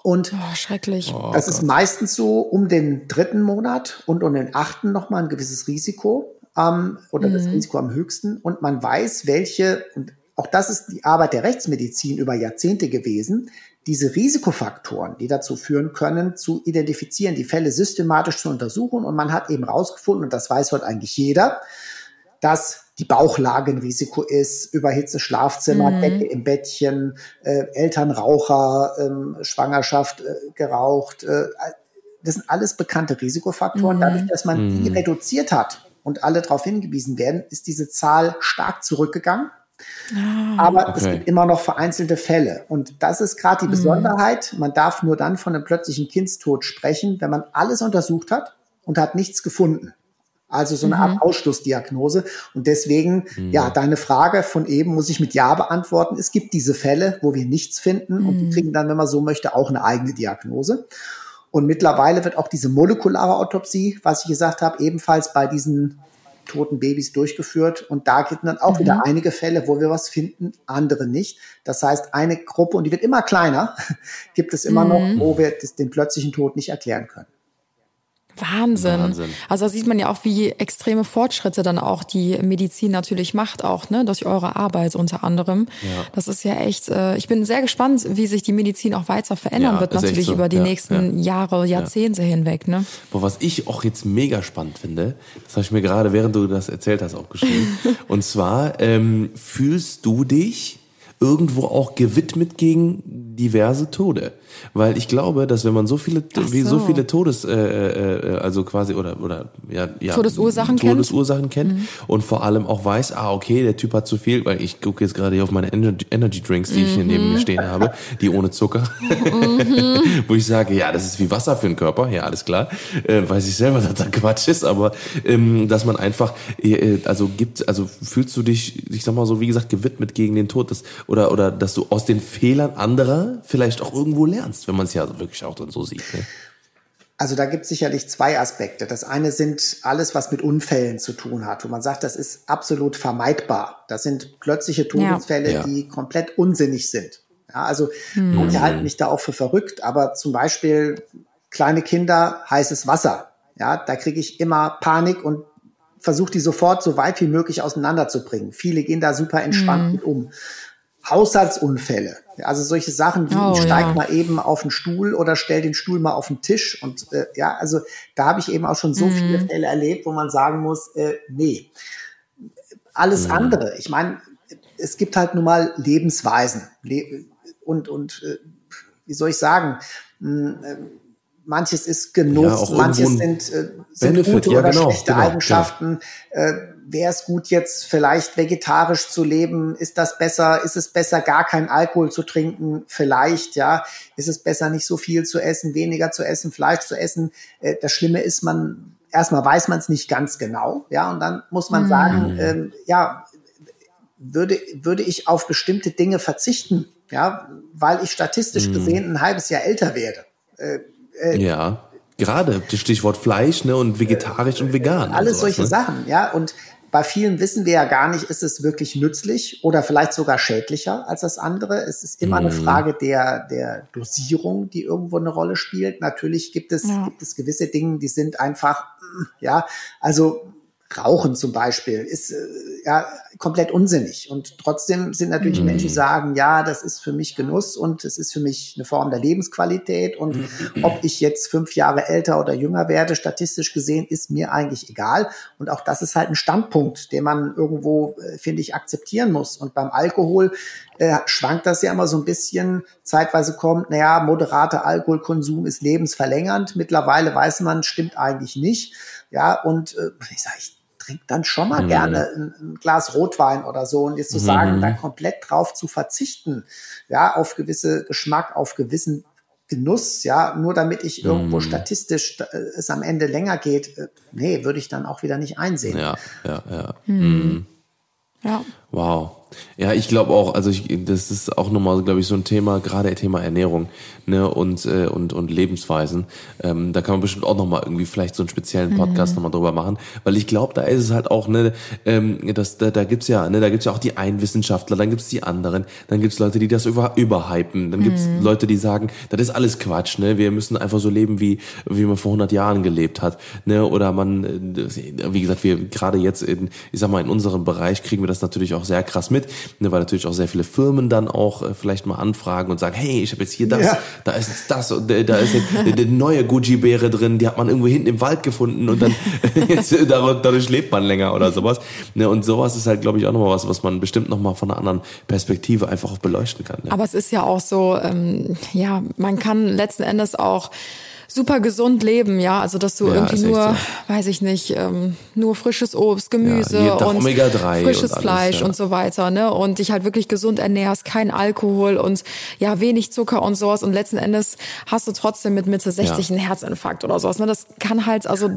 Und Oh, schrecklich. das ist meistens so um den dritten Monat und um den achten nochmal ein gewisses Risiko ähm, oder das Risiko am höchsten. Und man weiß, welche, und auch das ist die Arbeit der Rechtsmedizin über Jahrzehnte gewesen, diese Risikofaktoren, die dazu führen können, zu identifizieren, die Fälle systematisch zu untersuchen. Und man hat eben rausgefunden, und das weiß heute eigentlich jeder, dass die Bauchlage ein Risiko ist, überhitzte Schlafzimmer, Decke im Bettchen, äh, Elternraucher, ähm, Schwangerschaft äh, geraucht. Äh, das sind alles bekannte Risikofaktoren. Dadurch, dass man die reduziert hat und alle darauf hingewiesen werden, ist diese Zahl stark zurückgegangen. Aber es Okay. gibt immer noch vereinzelte Fälle. Und das ist gerade die Besonderheit. Man darf nur dann von einem plötzlichen Kindstod sprechen, wenn man alles untersucht hat und hat nichts gefunden. Also so eine Art Ausschlussdiagnose. Und deswegen, ja, deine Frage von eben muss ich mit Ja beantworten. Es gibt diese Fälle, wo wir nichts finden und die kriegen dann, wenn man so möchte, auch eine eigene Diagnose. Und mittlerweile wird auch diese molekulare Autopsie, was ich gesagt habe, ebenfalls bei diesen toten Babys durchgeführt. Und da gibt dann auch wieder einige Fälle, wo wir was finden, andere nicht. Das heißt, eine Gruppe, und die wird immer kleiner, gibt es immer noch, wo wir den plötzlichen Tod nicht erklären können. Wahnsinn. Wahnsinn. Also da sieht man ja auch, wie extreme Fortschritte dann auch die Medizin natürlich macht, auch, ne, durch eure Arbeit unter anderem. Das ist ja echt, äh, ich bin sehr gespannt, wie sich die Medizin auch weiter verändern Ja, wird, natürlich so. über die Ja, nächsten Jahre, Jahrzehnte hinweg, ne? Boah, was ich auch jetzt mega spannend finde, das habe ich mir gerade, während du das erzählt hast, auch geschrieben. und zwar, ähm, fühlst du dich irgendwo auch gewidmet gegen diverse Tode? Weil ich glaube, dass wenn man so viele, Ach wie so so. viele Todes, äh, äh, also quasi oder oder ja, ja Todesursachen kennt? Todesursachen kennt und vor allem auch weiß, ah okay, der Typ hat zu viel, weil ich gucke jetzt gerade hier auf meine Energy, Energy Drinks, die ich hier neben mir stehen habe, die ohne Zucker, wo ich sage, ja, das ist wie Wasser für den Körper, ja alles klar, äh, weiß ich selber, dass das Quatsch ist, aber ähm, dass man einfach, äh, also gibt, also fühlst du dich, ich sag mal so, wie gesagt, gewidmet gegen den Tod, das, oder oder dass du aus den Fehlern anderer vielleicht auch irgendwo lernst, wenn man es ja wirklich auch dann so sieht. Ne? Also da gibt es sicherlich zwei Aspekte. Das eine sind alles, was mit Unfällen zu tun hat, wo man sagt, das ist absolut vermeidbar. Das sind plötzliche Todesfälle, Ja. die komplett unsinnig sind. Ja, also manche halten mich da auch für verrückt, aber zum Beispiel kleine Kinder, heißes Wasser. Ja, da kriege ich immer Panik und versuche die sofort so weit wie möglich auseinanderzubringen. Viele gehen da super entspannt mit um. Haushaltsunfälle, also solche Sachen wie Oh, ich steig ja. mal eben auf den Stuhl oder stell den Stuhl mal auf den Tisch und äh, ja, also da habe ich eben auch schon so viele Fälle erlebt, wo man sagen muss, äh, nee, alles andere. Ich meine, es gibt halt nun mal Lebensweisen Le und und äh, wie soll ich sagen? Mh, äh, Manches ist Genuss, Ja, manches sind, äh, sind Benefit, gute ja, oder genau, schlechte genau, Eigenschaften. Äh, Wäre es gut, jetzt vielleicht vegetarisch zu leben? Ist das besser? Ist es besser, gar keinen Alkohol zu trinken? Vielleicht, ja. Ist es besser, nicht so viel zu essen, weniger zu essen, Fleisch zu essen? Äh, das Schlimme ist, man erstmal weiß man es nicht ganz genau, ja, und dann muss man sagen, ähm, ja, würde, würde ich auf bestimmte Dinge verzichten, ja, weil ich statistisch gesehen ein halbes Jahr älter werde. Äh, Ja. Gerade das Stichwort Fleisch ne, und vegetarisch und vegan. Alles und sowas, solche ne? Sachen, ja. Und bei vielen wissen wir ja gar nicht, ist es wirklich nützlich oder vielleicht sogar schädlicher als das andere. Es ist immer Mhm. eine Frage der, der Dosierung, die irgendwo eine Rolle spielt. Natürlich gibt es, Ja. gibt es gewisse Dinge, die sind einfach, ja, also Rauchen zum Beispiel ist äh, ja komplett unsinnig. Und trotzdem sind natürlich Mhm. Menschen, die sagen, ja, das ist für mich Genuss und es ist für mich eine Form der Lebensqualität. Und ob ich jetzt fünf Jahre älter oder jünger werde, statistisch gesehen, ist mir eigentlich egal. Und auch das ist halt ein Standpunkt, den man irgendwo, äh, finde ich, akzeptieren muss. Und beim Alkohol äh, schwankt das ja immer so ein bisschen. Zeitweise kommt, naja, moderater Alkoholkonsum ist lebensverlängernd. Mittlerweile weiß man, stimmt eigentlich nicht. Ja, und äh, ich sage, ich trinke dann schon mal Mhm. gerne ein, ein Glas Rotwein oder so. Und jetzt zu sagen, Mhm. da komplett drauf zu verzichten, ja, auf gewisse Geschmack, auf gewissen Genuss, ja, nur damit ich irgendwo Mhm. statistisch äh, es am Ende länger geht, äh, nee, würde ich dann auch wieder nicht einsehen. Ja, ja, ja. Ja. Wow. Ja, ich glaube auch, also ich, das ist auch nochmal, glaube ich, so ein Thema, gerade Thema Ernährung ne, und, äh, und, und Lebensweisen. Ähm, da kann man bestimmt auch nochmal irgendwie vielleicht so einen speziellen Podcast Mhm. nochmal drüber machen, weil ich glaube, da ist es halt auch, ne, ähm, das, da, da gibt's ja, ne, da gibt's ja auch die einen Wissenschaftler, dann gibt's die anderen, dann gibt's Leute, die das über, überhypen, dann gibt's Mhm. Leute, die sagen, das ist alles Quatsch, ne, wir müssen einfach so leben, wie, wie man vor 100 Jahren gelebt hat, ne, oder man, äh, wie gesagt, wir gerade jetzt in, ich sag mal, in unserem Bereich kriegen wir das natürlich auch sehr krass mit, ne, weil natürlich auch sehr viele Firmen dann auch äh, vielleicht mal anfragen und sagen, hey, ich habe jetzt hier das, Ja. da ist jetzt das und äh, da ist jetzt eine, eine neue Gucci-Beere drin, die hat man irgendwo hinten im Wald gefunden und dann jetzt, äh, dadurch, dadurch lebt man länger oder sowas. Ne, und sowas ist halt, glaube ich, auch nochmal was, was man bestimmt nochmal von einer anderen Perspektive einfach auch beleuchten kann. Ne? Aber es ist ja auch so, ähm, ja, man kann letzten Endes auch super gesund leben, ja, also dass du Ja, irgendwie nur, so. weiß ich nicht, ähm, nur frisches Obst, Gemüse Ja, und Omega-3 frisches und alles, Fleisch ja. und so weiter, ne, und dich halt wirklich gesund ernährst, kein Alkohol und ja, wenig Zucker und sowas und letzten Endes hast du trotzdem mit Mitte 60 Ja. einen Herzinfarkt oder sowas, ne, das kann halt, also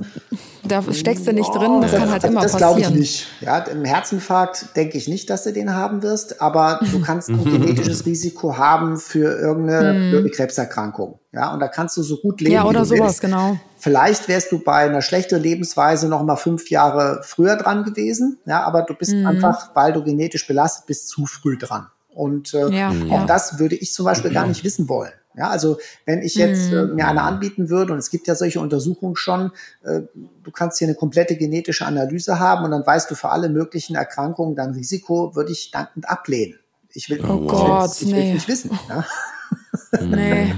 da steckst du nicht drin, das kann halt immer das glaube ich passieren. nicht. Ja, im Herzinfarkt denke ich nicht, dass du den haben wirst, aber du kannst ein genetisches Risiko haben für irgendeine blöde Krebserkrankung. Ja, und da kannst du so gut leben. Mhm. Ja, wie oder du sowas, willst. genau. Vielleicht wärst du bei einer schlechteren Lebensweise noch mal fünf Jahre früher dran gewesen. Ja, aber du Mhm. bist einfach, weil du genetisch belastet bist, zu früh dran. Und äh, Ja, auch ja. das würde ich zum Beispiel gar nicht wissen wollen. Ja, also wenn ich jetzt äh, mir eine anbieten würde, und es gibt ja solche Untersuchungen schon, äh, du kannst hier eine komplette genetische Analyse haben und dann weißt du für alle möglichen Erkrankungen dein Risiko, würde ich dankend ablehnen. Ich will, Oh ich Gott, will, ich will nee. nicht wissen. Ja? Nee.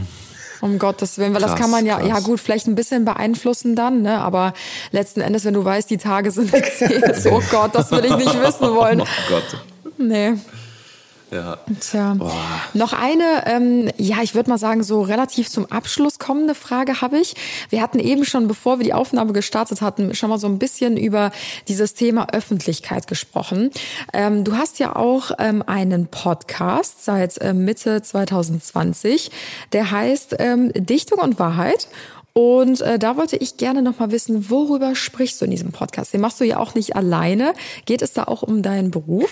Um Gottes Willen, weil das Krass, kann man ja, krass. ja gut, vielleicht ein bisschen beeinflussen dann, ne? Aber letzten Endes, wenn du weißt, die Tage sind gezählt, oh Gott, das will ich nicht wissen wollen. Oh Gott. Nee. Ja. Tja. Noch eine, ähm, ja, ich würde mal sagen, so relativ zum Abschluss kommende Frage habe ich. Wir hatten eben schon, bevor wir die Aufnahme gestartet hatten, schon mal so ein bisschen über dieses Thema Öffentlichkeit gesprochen. Ähm, du hast ja auch ähm, einen Podcast seit äh, Mitte 2020, der heißt ähm, Dichtung und Wahrheit. Und äh, da wollte ich gerne noch mal wissen, worüber sprichst du in diesem Podcast? Den machst du ja auch nicht alleine. Geht es da auch um deinen Beruf?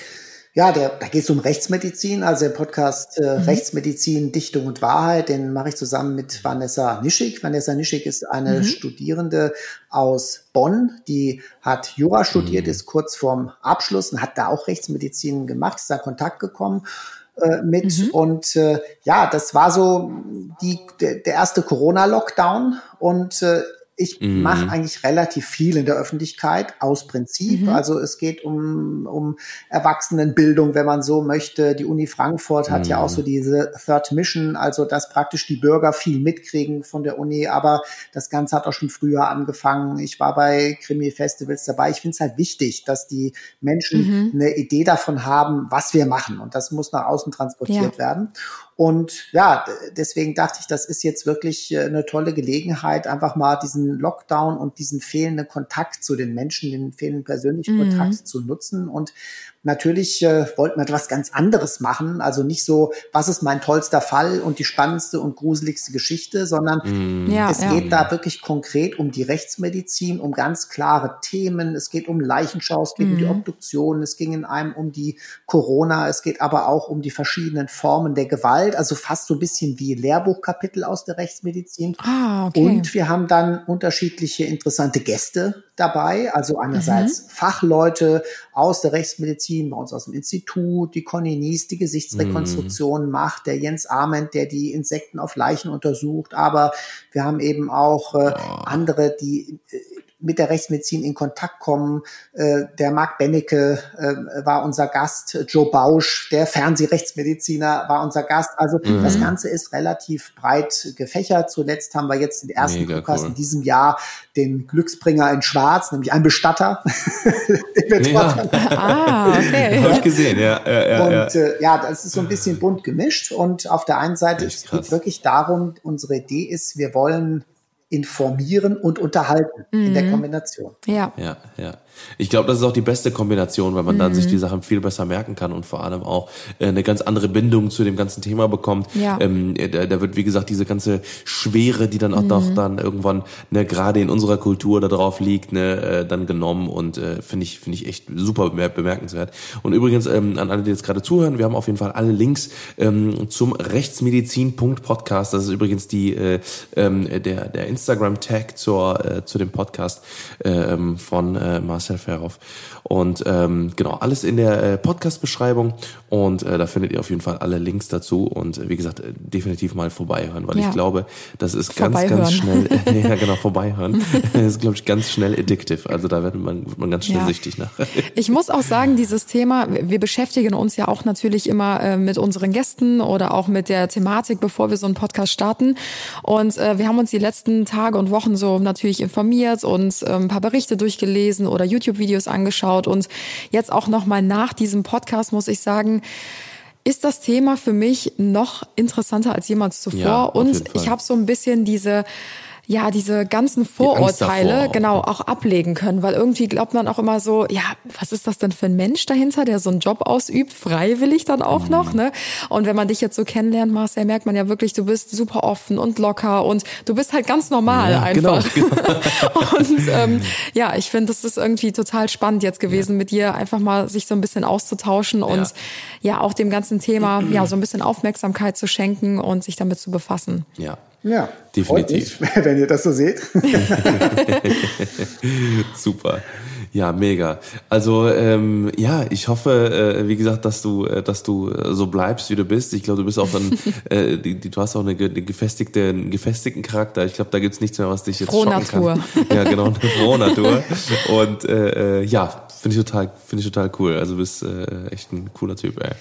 Ja, der, da geht es um Rechtsmedizin, also der Podcast äh, Rechtsmedizin, Dichtung und Wahrheit, den mache ich zusammen mit Vanessa Nischig. Vanessa Nischig ist eine Studierende aus Bonn, die hat Jura studiert, ist kurz vorm Abschluss und hat da auch Rechtsmedizin gemacht, ist da in Kontakt gekommen äh, mit. Und äh, ja, das war so die, der, der erste Corona-Lockdown und ich mache eigentlich relativ viel in der Öffentlichkeit aus Prinzip. Also es geht um, um Erwachsenenbildung, wenn man so möchte. Die Uni Frankfurt hat ja auch so diese Third Mission, also dass praktisch die Bürger viel mitkriegen von der Uni. Aber das Ganze hat auch schon früher angefangen. Ich war bei Krimi-Festivals dabei. Ich finde es halt wichtig, dass die Menschen eine Idee davon haben, was wir machen. Und das muss nach außen transportiert Ja. werden. Und ja, deswegen dachte ich, das ist jetzt wirklich äh, eine tolle Gelegenheit, einfach mal diesen Lockdown und diesen fehlenden Kontakt zu den Menschen, den fehlenden persönlichen Kontakt zu nutzen. Und Natürlich äh, wollten wir etwas ganz anderes machen. Also nicht so, was ist mein tollster Fall und die spannendste und gruseligste Geschichte, sondern Mm. Ja, es ja. geht da wirklich konkret um die Rechtsmedizin, um ganz klare Themen. Es geht um Leichenschau, es geht um die Mhm. Obduktion, es ging in einem um die Corona, es geht aber auch um die verschiedenen Formen der Gewalt, also fast so ein bisschen wie Lehrbuchkapitel aus der Rechtsmedizin. Ah, okay. Und wir haben dann unterschiedliche interessante Gäste dabei. Also einerseits Mhm. Fachleute aus der Rechtsmedizin, bei uns aus dem Institut, die Conny Nies, die Gesichtsrekonstruktion macht, der Jens Ament, der die Insekten auf Leichen untersucht. Aber wir haben eben auch äh, andere, die äh, mit der Rechtsmedizin in Kontakt kommen. Äh, der Marc Bennecke äh, war unser Gast, Joe Bausch, der Fernsehrechtsmediziner, war unser Gast. Also Mhm. das Ganze ist relativ breit gefächert. Zuletzt haben wir jetzt den ersten Mega Podcast cool. in diesem Jahr den Glücksbringer in Schwarz, nämlich einen Bestatter. Den wir Ja. ah, okay. Hab ich gesehen, ja, ja, ja, ja. Und äh, ja, das ist so ein bisschen bunt gemischt. Und auf der einen Seite es geht wirklich darum, unsere Idee ist, wir wollen informieren und unterhalten in Mhm. der Kombination. Ja. Ja, ja. Ich glaube, das ist auch die beste Kombination, weil man dann Mhm. sich die Sachen viel besser merken kann und vor allem auch äh, eine ganz andere Bindung zu dem ganzen Thema bekommt. Ja. Ähm, äh, da, da wird, wie gesagt, diese ganze Schwere, die dann auch Mhm. noch dann irgendwann ne, gerade in unserer Kultur da drauf liegt, ne, äh, dann genommen und äh, finde ich finde ich echt super bemer- bemerkenswert. Und übrigens ähm, an alle, die jetzt gerade zuhören, wir haben auf jeden Fall alle Links ähm, zum Rechtsmedizin.podcast. Das ist übrigens die äh, ähm, der der Instagram Tag zur äh, zu dem Podcast ähm, von äh, Marcel Ferhoff. Und ähm, genau, alles in der äh, Podcast-Beschreibung und äh, da findet ihr auf jeden Fall alle Links dazu und äh, wie gesagt, äh, definitiv mal vorbeihören, weil Ja. ich glaube, das ist ganz, ganz schnell, ja genau, vorbeihören. das ist, glaube ich, ganz schnell addictive. Also da wird man, wird man ganz schnell Ja. süchtig nach. Ich muss auch sagen, dieses Thema, wir beschäftigen uns ja auch natürlich immer äh, mit unseren Gästen oder auch mit der Thematik, bevor wir so einen Podcast starten. Und äh, wir haben uns die letzten Tage und Wochen so natürlich informiert und äh, ein paar Berichte durchgelesen oder YouTube-Videos angeschaut. Und jetzt auch nochmal nach diesem Podcast muss ich sagen, ist das Thema für mich noch interessanter als jemals zuvor. Ja, und ich habe so ein bisschen diese ja, diese ganzen Vorurteile auch, genau auch ablegen können, weil irgendwie glaubt man auch immer so, ja, was ist das denn für ein Mensch dahinter, der so einen Job ausübt, freiwillig dann auch Mhm. noch, ne? Und wenn man dich jetzt so kennenlernt, Marcel, merkt man ja wirklich, du bist super offen und locker und du bist halt ganz normal Ja, genau, einfach. und ähm, ja, ich finde, das ist irgendwie total spannend jetzt gewesen, mit dir einfach mal sich so ein bisschen auszutauschen und ja, auch dem ganzen Thema ja so ein bisschen Aufmerksamkeit zu schenken und sich damit zu befassen. Ja. Ja, Definitiv. mich, wenn ihr das so seht. Super. Ja, mega. Also ähm, ja, ich hoffe, äh, wie gesagt, dass du, äh, dass du äh, so bleibst, wie du bist. Ich glaube, du bist auch dann, äh, die, die, du hast auch eine, eine gefestigte, einen gefestigten Charakter. Ich glaube, da gibt's nichts mehr, was dich jetzt Frohe schocken Natur. kann. Ja, genau, eine frohe Natur. Und äh, äh, ja, finde ich total, finde ich total cool. Also du bist äh, echt ein cooler Typ, ey.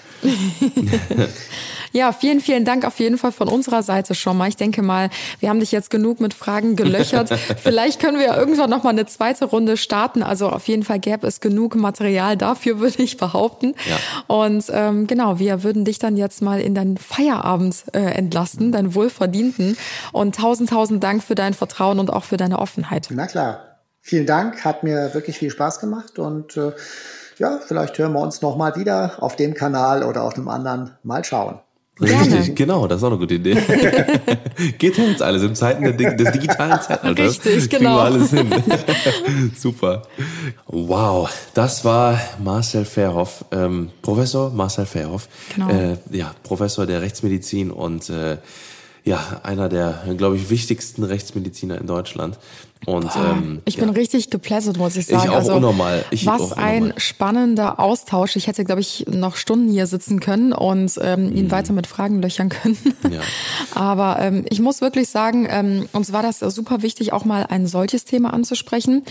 Ja, vielen, vielen Dank auf jeden Fall von unserer Seite schon mal. Ich denke mal, wir haben dich jetzt genug mit Fragen gelöchert. Vielleicht können wir ja irgendwann noch mal eine zweite Runde starten. Also auf jeden Fall gäbe es genug Material dafür, würde ich behaupten. Ja. Und ähm, genau, wir würden dich dann jetzt mal in deinen Feierabend äh, entlassen, deinen wohlverdienten. Und tausend, tausend Dank für dein Vertrauen und auch für deine Offenheit. Na klar. Vielen Dank, hat mir wirklich viel Spaß gemacht und äh, ja, vielleicht hören wir uns noch mal wieder auf dem Kanal oder auf einem anderen. Mal schauen. Gerne. Richtig, genau, das ist auch eine gute Idee. Geht ja jetzt alles in Zeiten des digitalen Zeitalters. Richtig, genau. alles hin. Super. Wow, das war Marcel Verhoff, ähm, Professor Marcel Verhoff, Genau. äh, ja, Professor der Rechtsmedizin und äh, ja, einer der, glaube ich, wichtigsten Rechtsmediziner in Deutschland. Und ähm, Ich ja. bin richtig geplättet, muss ich sagen. auch unnormal. Ich was auch ein unnormal. spannender Austausch. Ich hätte, glaube ich, noch Stunden hier sitzen können und ähm, ihn weiter mit Fragen löchern können. Mhm. Ja. Aber ähm, ich muss wirklich sagen, ähm, uns war das super wichtig, auch mal ein solches Thema anzusprechen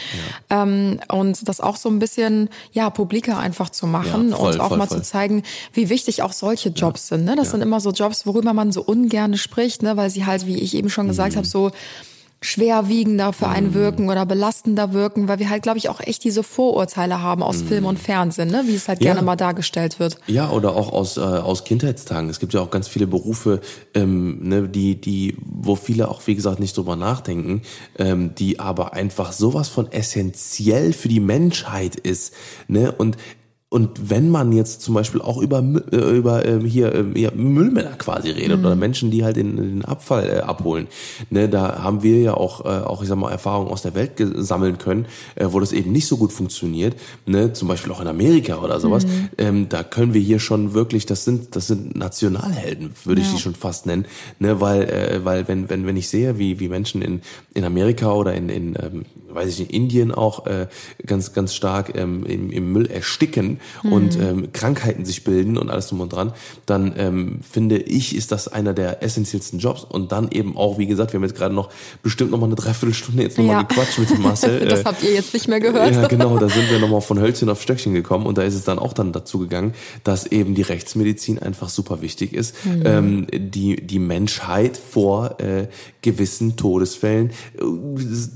ähm, und das auch so ein bisschen ja publiker einfach zu machen Ja, voll, und auch voll, mal voll. zu zeigen, wie wichtig auch solche Jobs sind. Ne? Das Ja. sind immer so Jobs, worüber man so ungern spricht, ne? weil sie halt, wie ich eben schon gesagt Mhm. habe, so schwerwiegender für einen wirken oder belastender wirken, weil wir halt, glaube ich, auch echt diese Vorurteile haben aus Film und Fernsehen, ne? wie es halt Mhm. Ja. gerne mal dargestellt wird. Ja, oder auch aus, äh, aus Kindheitstagen. Es gibt ja auch ganz viele Berufe, ähm, ne, die, die, wo viele auch, wie gesagt, nicht drüber nachdenken, ähm, die aber einfach sowas von essentiell für die Menschheit ist. Ne? Und und wenn man jetzt zum Beispiel auch über, äh, über ähm, hier ähm, ja, Müllmänner quasi redet oder Menschen, die halt den, den Abfall äh, abholen, ne, da haben wir ja auch, äh, auch ich sag mal, Erfahrungen aus der Welt sammeln können, äh, wo das eben nicht so gut funktioniert, ne, zum Beispiel auch in Amerika oder sowas. Ähm, da können wir hier schon wirklich, das sind, das sind Nationalhelden, würde ich Ja. die schon fast nennen, ne, weil, äh, weil wenn, wenn, wenn ich sehe, wie, wie Menschen in, in Amerika oder in, in ähm, weiß ich nicht, Indien auch äh, ganz, ganz stark ähm, im, im Müll ersticken und ähm, Krankheiten sich bilden und alles drum und dran, dann ähm, finde ich, ist das einer der essentiellsten Jobs und dann eben auch, wie gesagt, wir haben jetzt gerade noch bestimmt noch mal eine Dreiviertelstunde jetzt noch mal Ja. gequatscht mit dem Marcel. Das äh, habt ihr jetzt nicht mehr gehört. ja, genau, da sind wir nochmal von Hölzchen auf Stöckchen gekommen und da ist es dann auch dann dazu gegangen, dass eben die Rechtsmedizin einfach super wichtig ist, ähm, die, die Menschheit vor äh, gewissen Todesfällen, äh,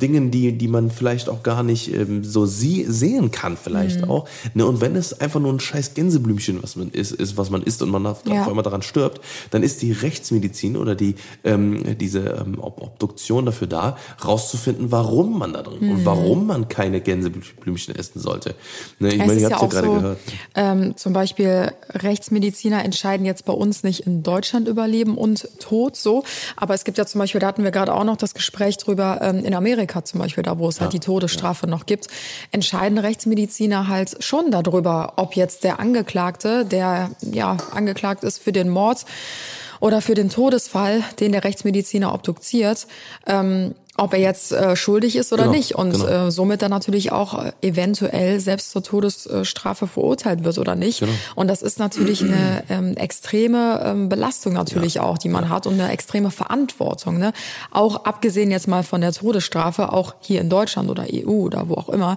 Dingen, die, die man vielleicht auch gar nicht ähm, so sie sehen kann vielleicht auch. Ne? Und wenn es einfach nur ein scheiß Gänseblümchen, was man ist, ist was man isst und man auf Ja. auf einmal daran stirbt, dann ist die Rechtsmedizin oder die ähm, diese ähm, Ob- Obduktion dafür da, rauszufinden, warum man da drin und warum man keine Gänseblümchen essen sollte. Ne, ich Es meine, ist ihr ja ja gerade so, gehört. ähm, zum Beispiel Rechtsmediziner entscheiden jetzt bei uns nicht in Deutschland über Leben und Tod so, aber es gibt ja zum Beispiel, da hatten wir gerade auch noch das Gespräch drüber, ähm, in Amerika zum Beispiel, da wo es halt die Todesstrafe noch gibt, entscheiden Rechtsmediziner halt schon darüber, ob jetzt der Angeklagte, der ja angeklagt ist für den Mord oder für den Todesfall, den der Rechtsmediziner obduziert, ähm, ob er jetzt äh, schuldig ist oder Genau, nicht und genau. äh, somit dann natürlich auch äh, eventuell selbst zur Todesstrafe verurteilt wird oder nicht. Genau. Und das ist natürlich eine ähm, extreme ähm, Belastung natürlich auch, die man hat und eine extreme Verantwortung. Ne? Auch abgesehen jetzt mal von der Todesstrafe, auch hier in Deutschland oder EU oder wo auch immer.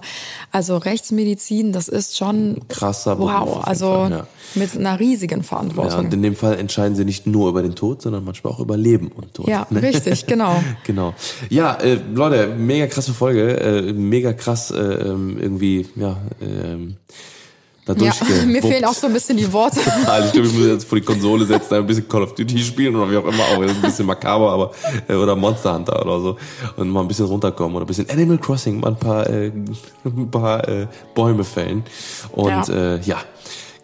Also Rechtsmedizin, das ist schon Krasser Beruf wow, also Fall, ja. mit einer riesigen Ja, Verantwortung. und in dem Fall entscheiden sie nicht nur über den Tod, sondern manchmal auch über Leben und Tod. Ja, richtig, genau. genau. Ja, äh, Leute, mega krasse Folge, äh, mega krass äh, ähm, irgendwie, ja, da Ja, mir fehlen auch so ein bisschen die Worte. Total. Ich glaube, ich muss jetzt vor die Konsole setzen, ein bisschen Call of Duty spielen oder wie auch immer, auch ein bisschen makaber, aber äh, oder Monster Hunter oder so und mal ein bisschen runterkommen oder ein bisschen Animal Crossing, mal ein paar äh, ein paar äh, Bäume fällen und Ja. äh, ja.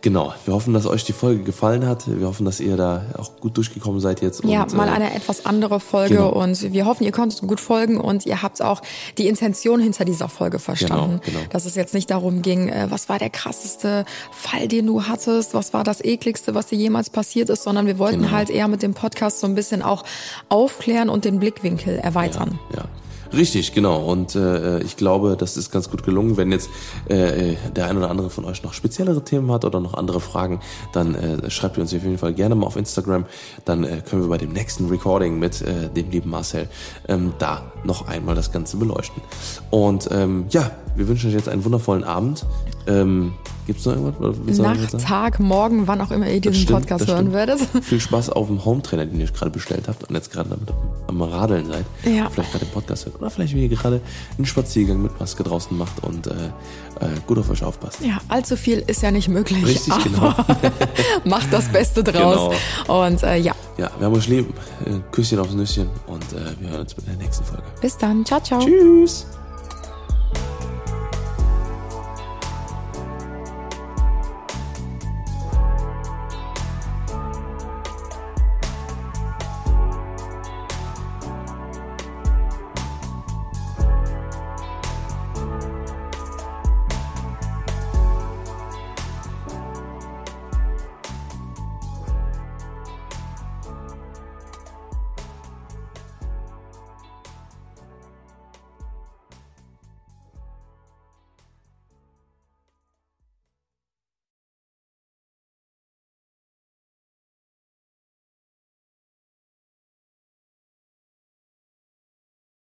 Genau, wir hoffen, dass euch die Folge gefallen hat. Wir hoffen, dass ihr da auch gut durchgekommen seid jetzt. Ja, und, mal äh, eine etwas andere Folge genau. und wir hoffen, ihr konntet gut folgen und ihr habt auch die Intention hinter dieser Folge verstanden. Genau, genau. Dass es jetzt nicht darum ging, äh, was war der krasseste Fall, den du hattest, was war das ekligste, was dir jemals passiert ist, sondern wir wollten Genau. halt eher mit dem Podcast so ein bisschen auch aufklären und den Blickwinkel erweitern. Ja. Richtig, genau. Und äh, ich glaube, das ist ganz gut gelungen. Wenn jetzt äh, der ein oder andere von euch noch speziellere Themen hat oder noch andere Fragen, dann äh, schreibt ihr uns auf jeden Fall gerne mal auf Instagram. Dann äh, können wir bei dem nächsten Recording mit äh, dem lieben Marcel ähm, da noch einmal das Ganze beleuchten. Und ähm, ja, wir wünschen euch jetzt einen wundervollen Abend. Ähm, Gibt's noch irgendwas? Noch Nacht? Tag, Morgen, wann auch immer ihr diesen stimmt, Podcast hören werdet. Viel Spaß auf dem Home-Trainer, den ihr gerade bestellt habt und jetzt gerade damit am Radeln seid. Ja. Vielleicht gerade den Podcast hört. Oder vielleicht, wie ihr gerade einen Spaziergang mit Maske draußen macht und äh, äh, gut auf euch aufpasst. Ja, allzu viel ist ja nicht möglich. Richtig, genau. macht das Beste draus. Und äh, ja, Ja, wir haben euch lieb. Äh, Küsschen aufs Nüsschen und äh, wir hören uns bei der nächsten Folge. bis dann. Ciao, ciao. Tschüss.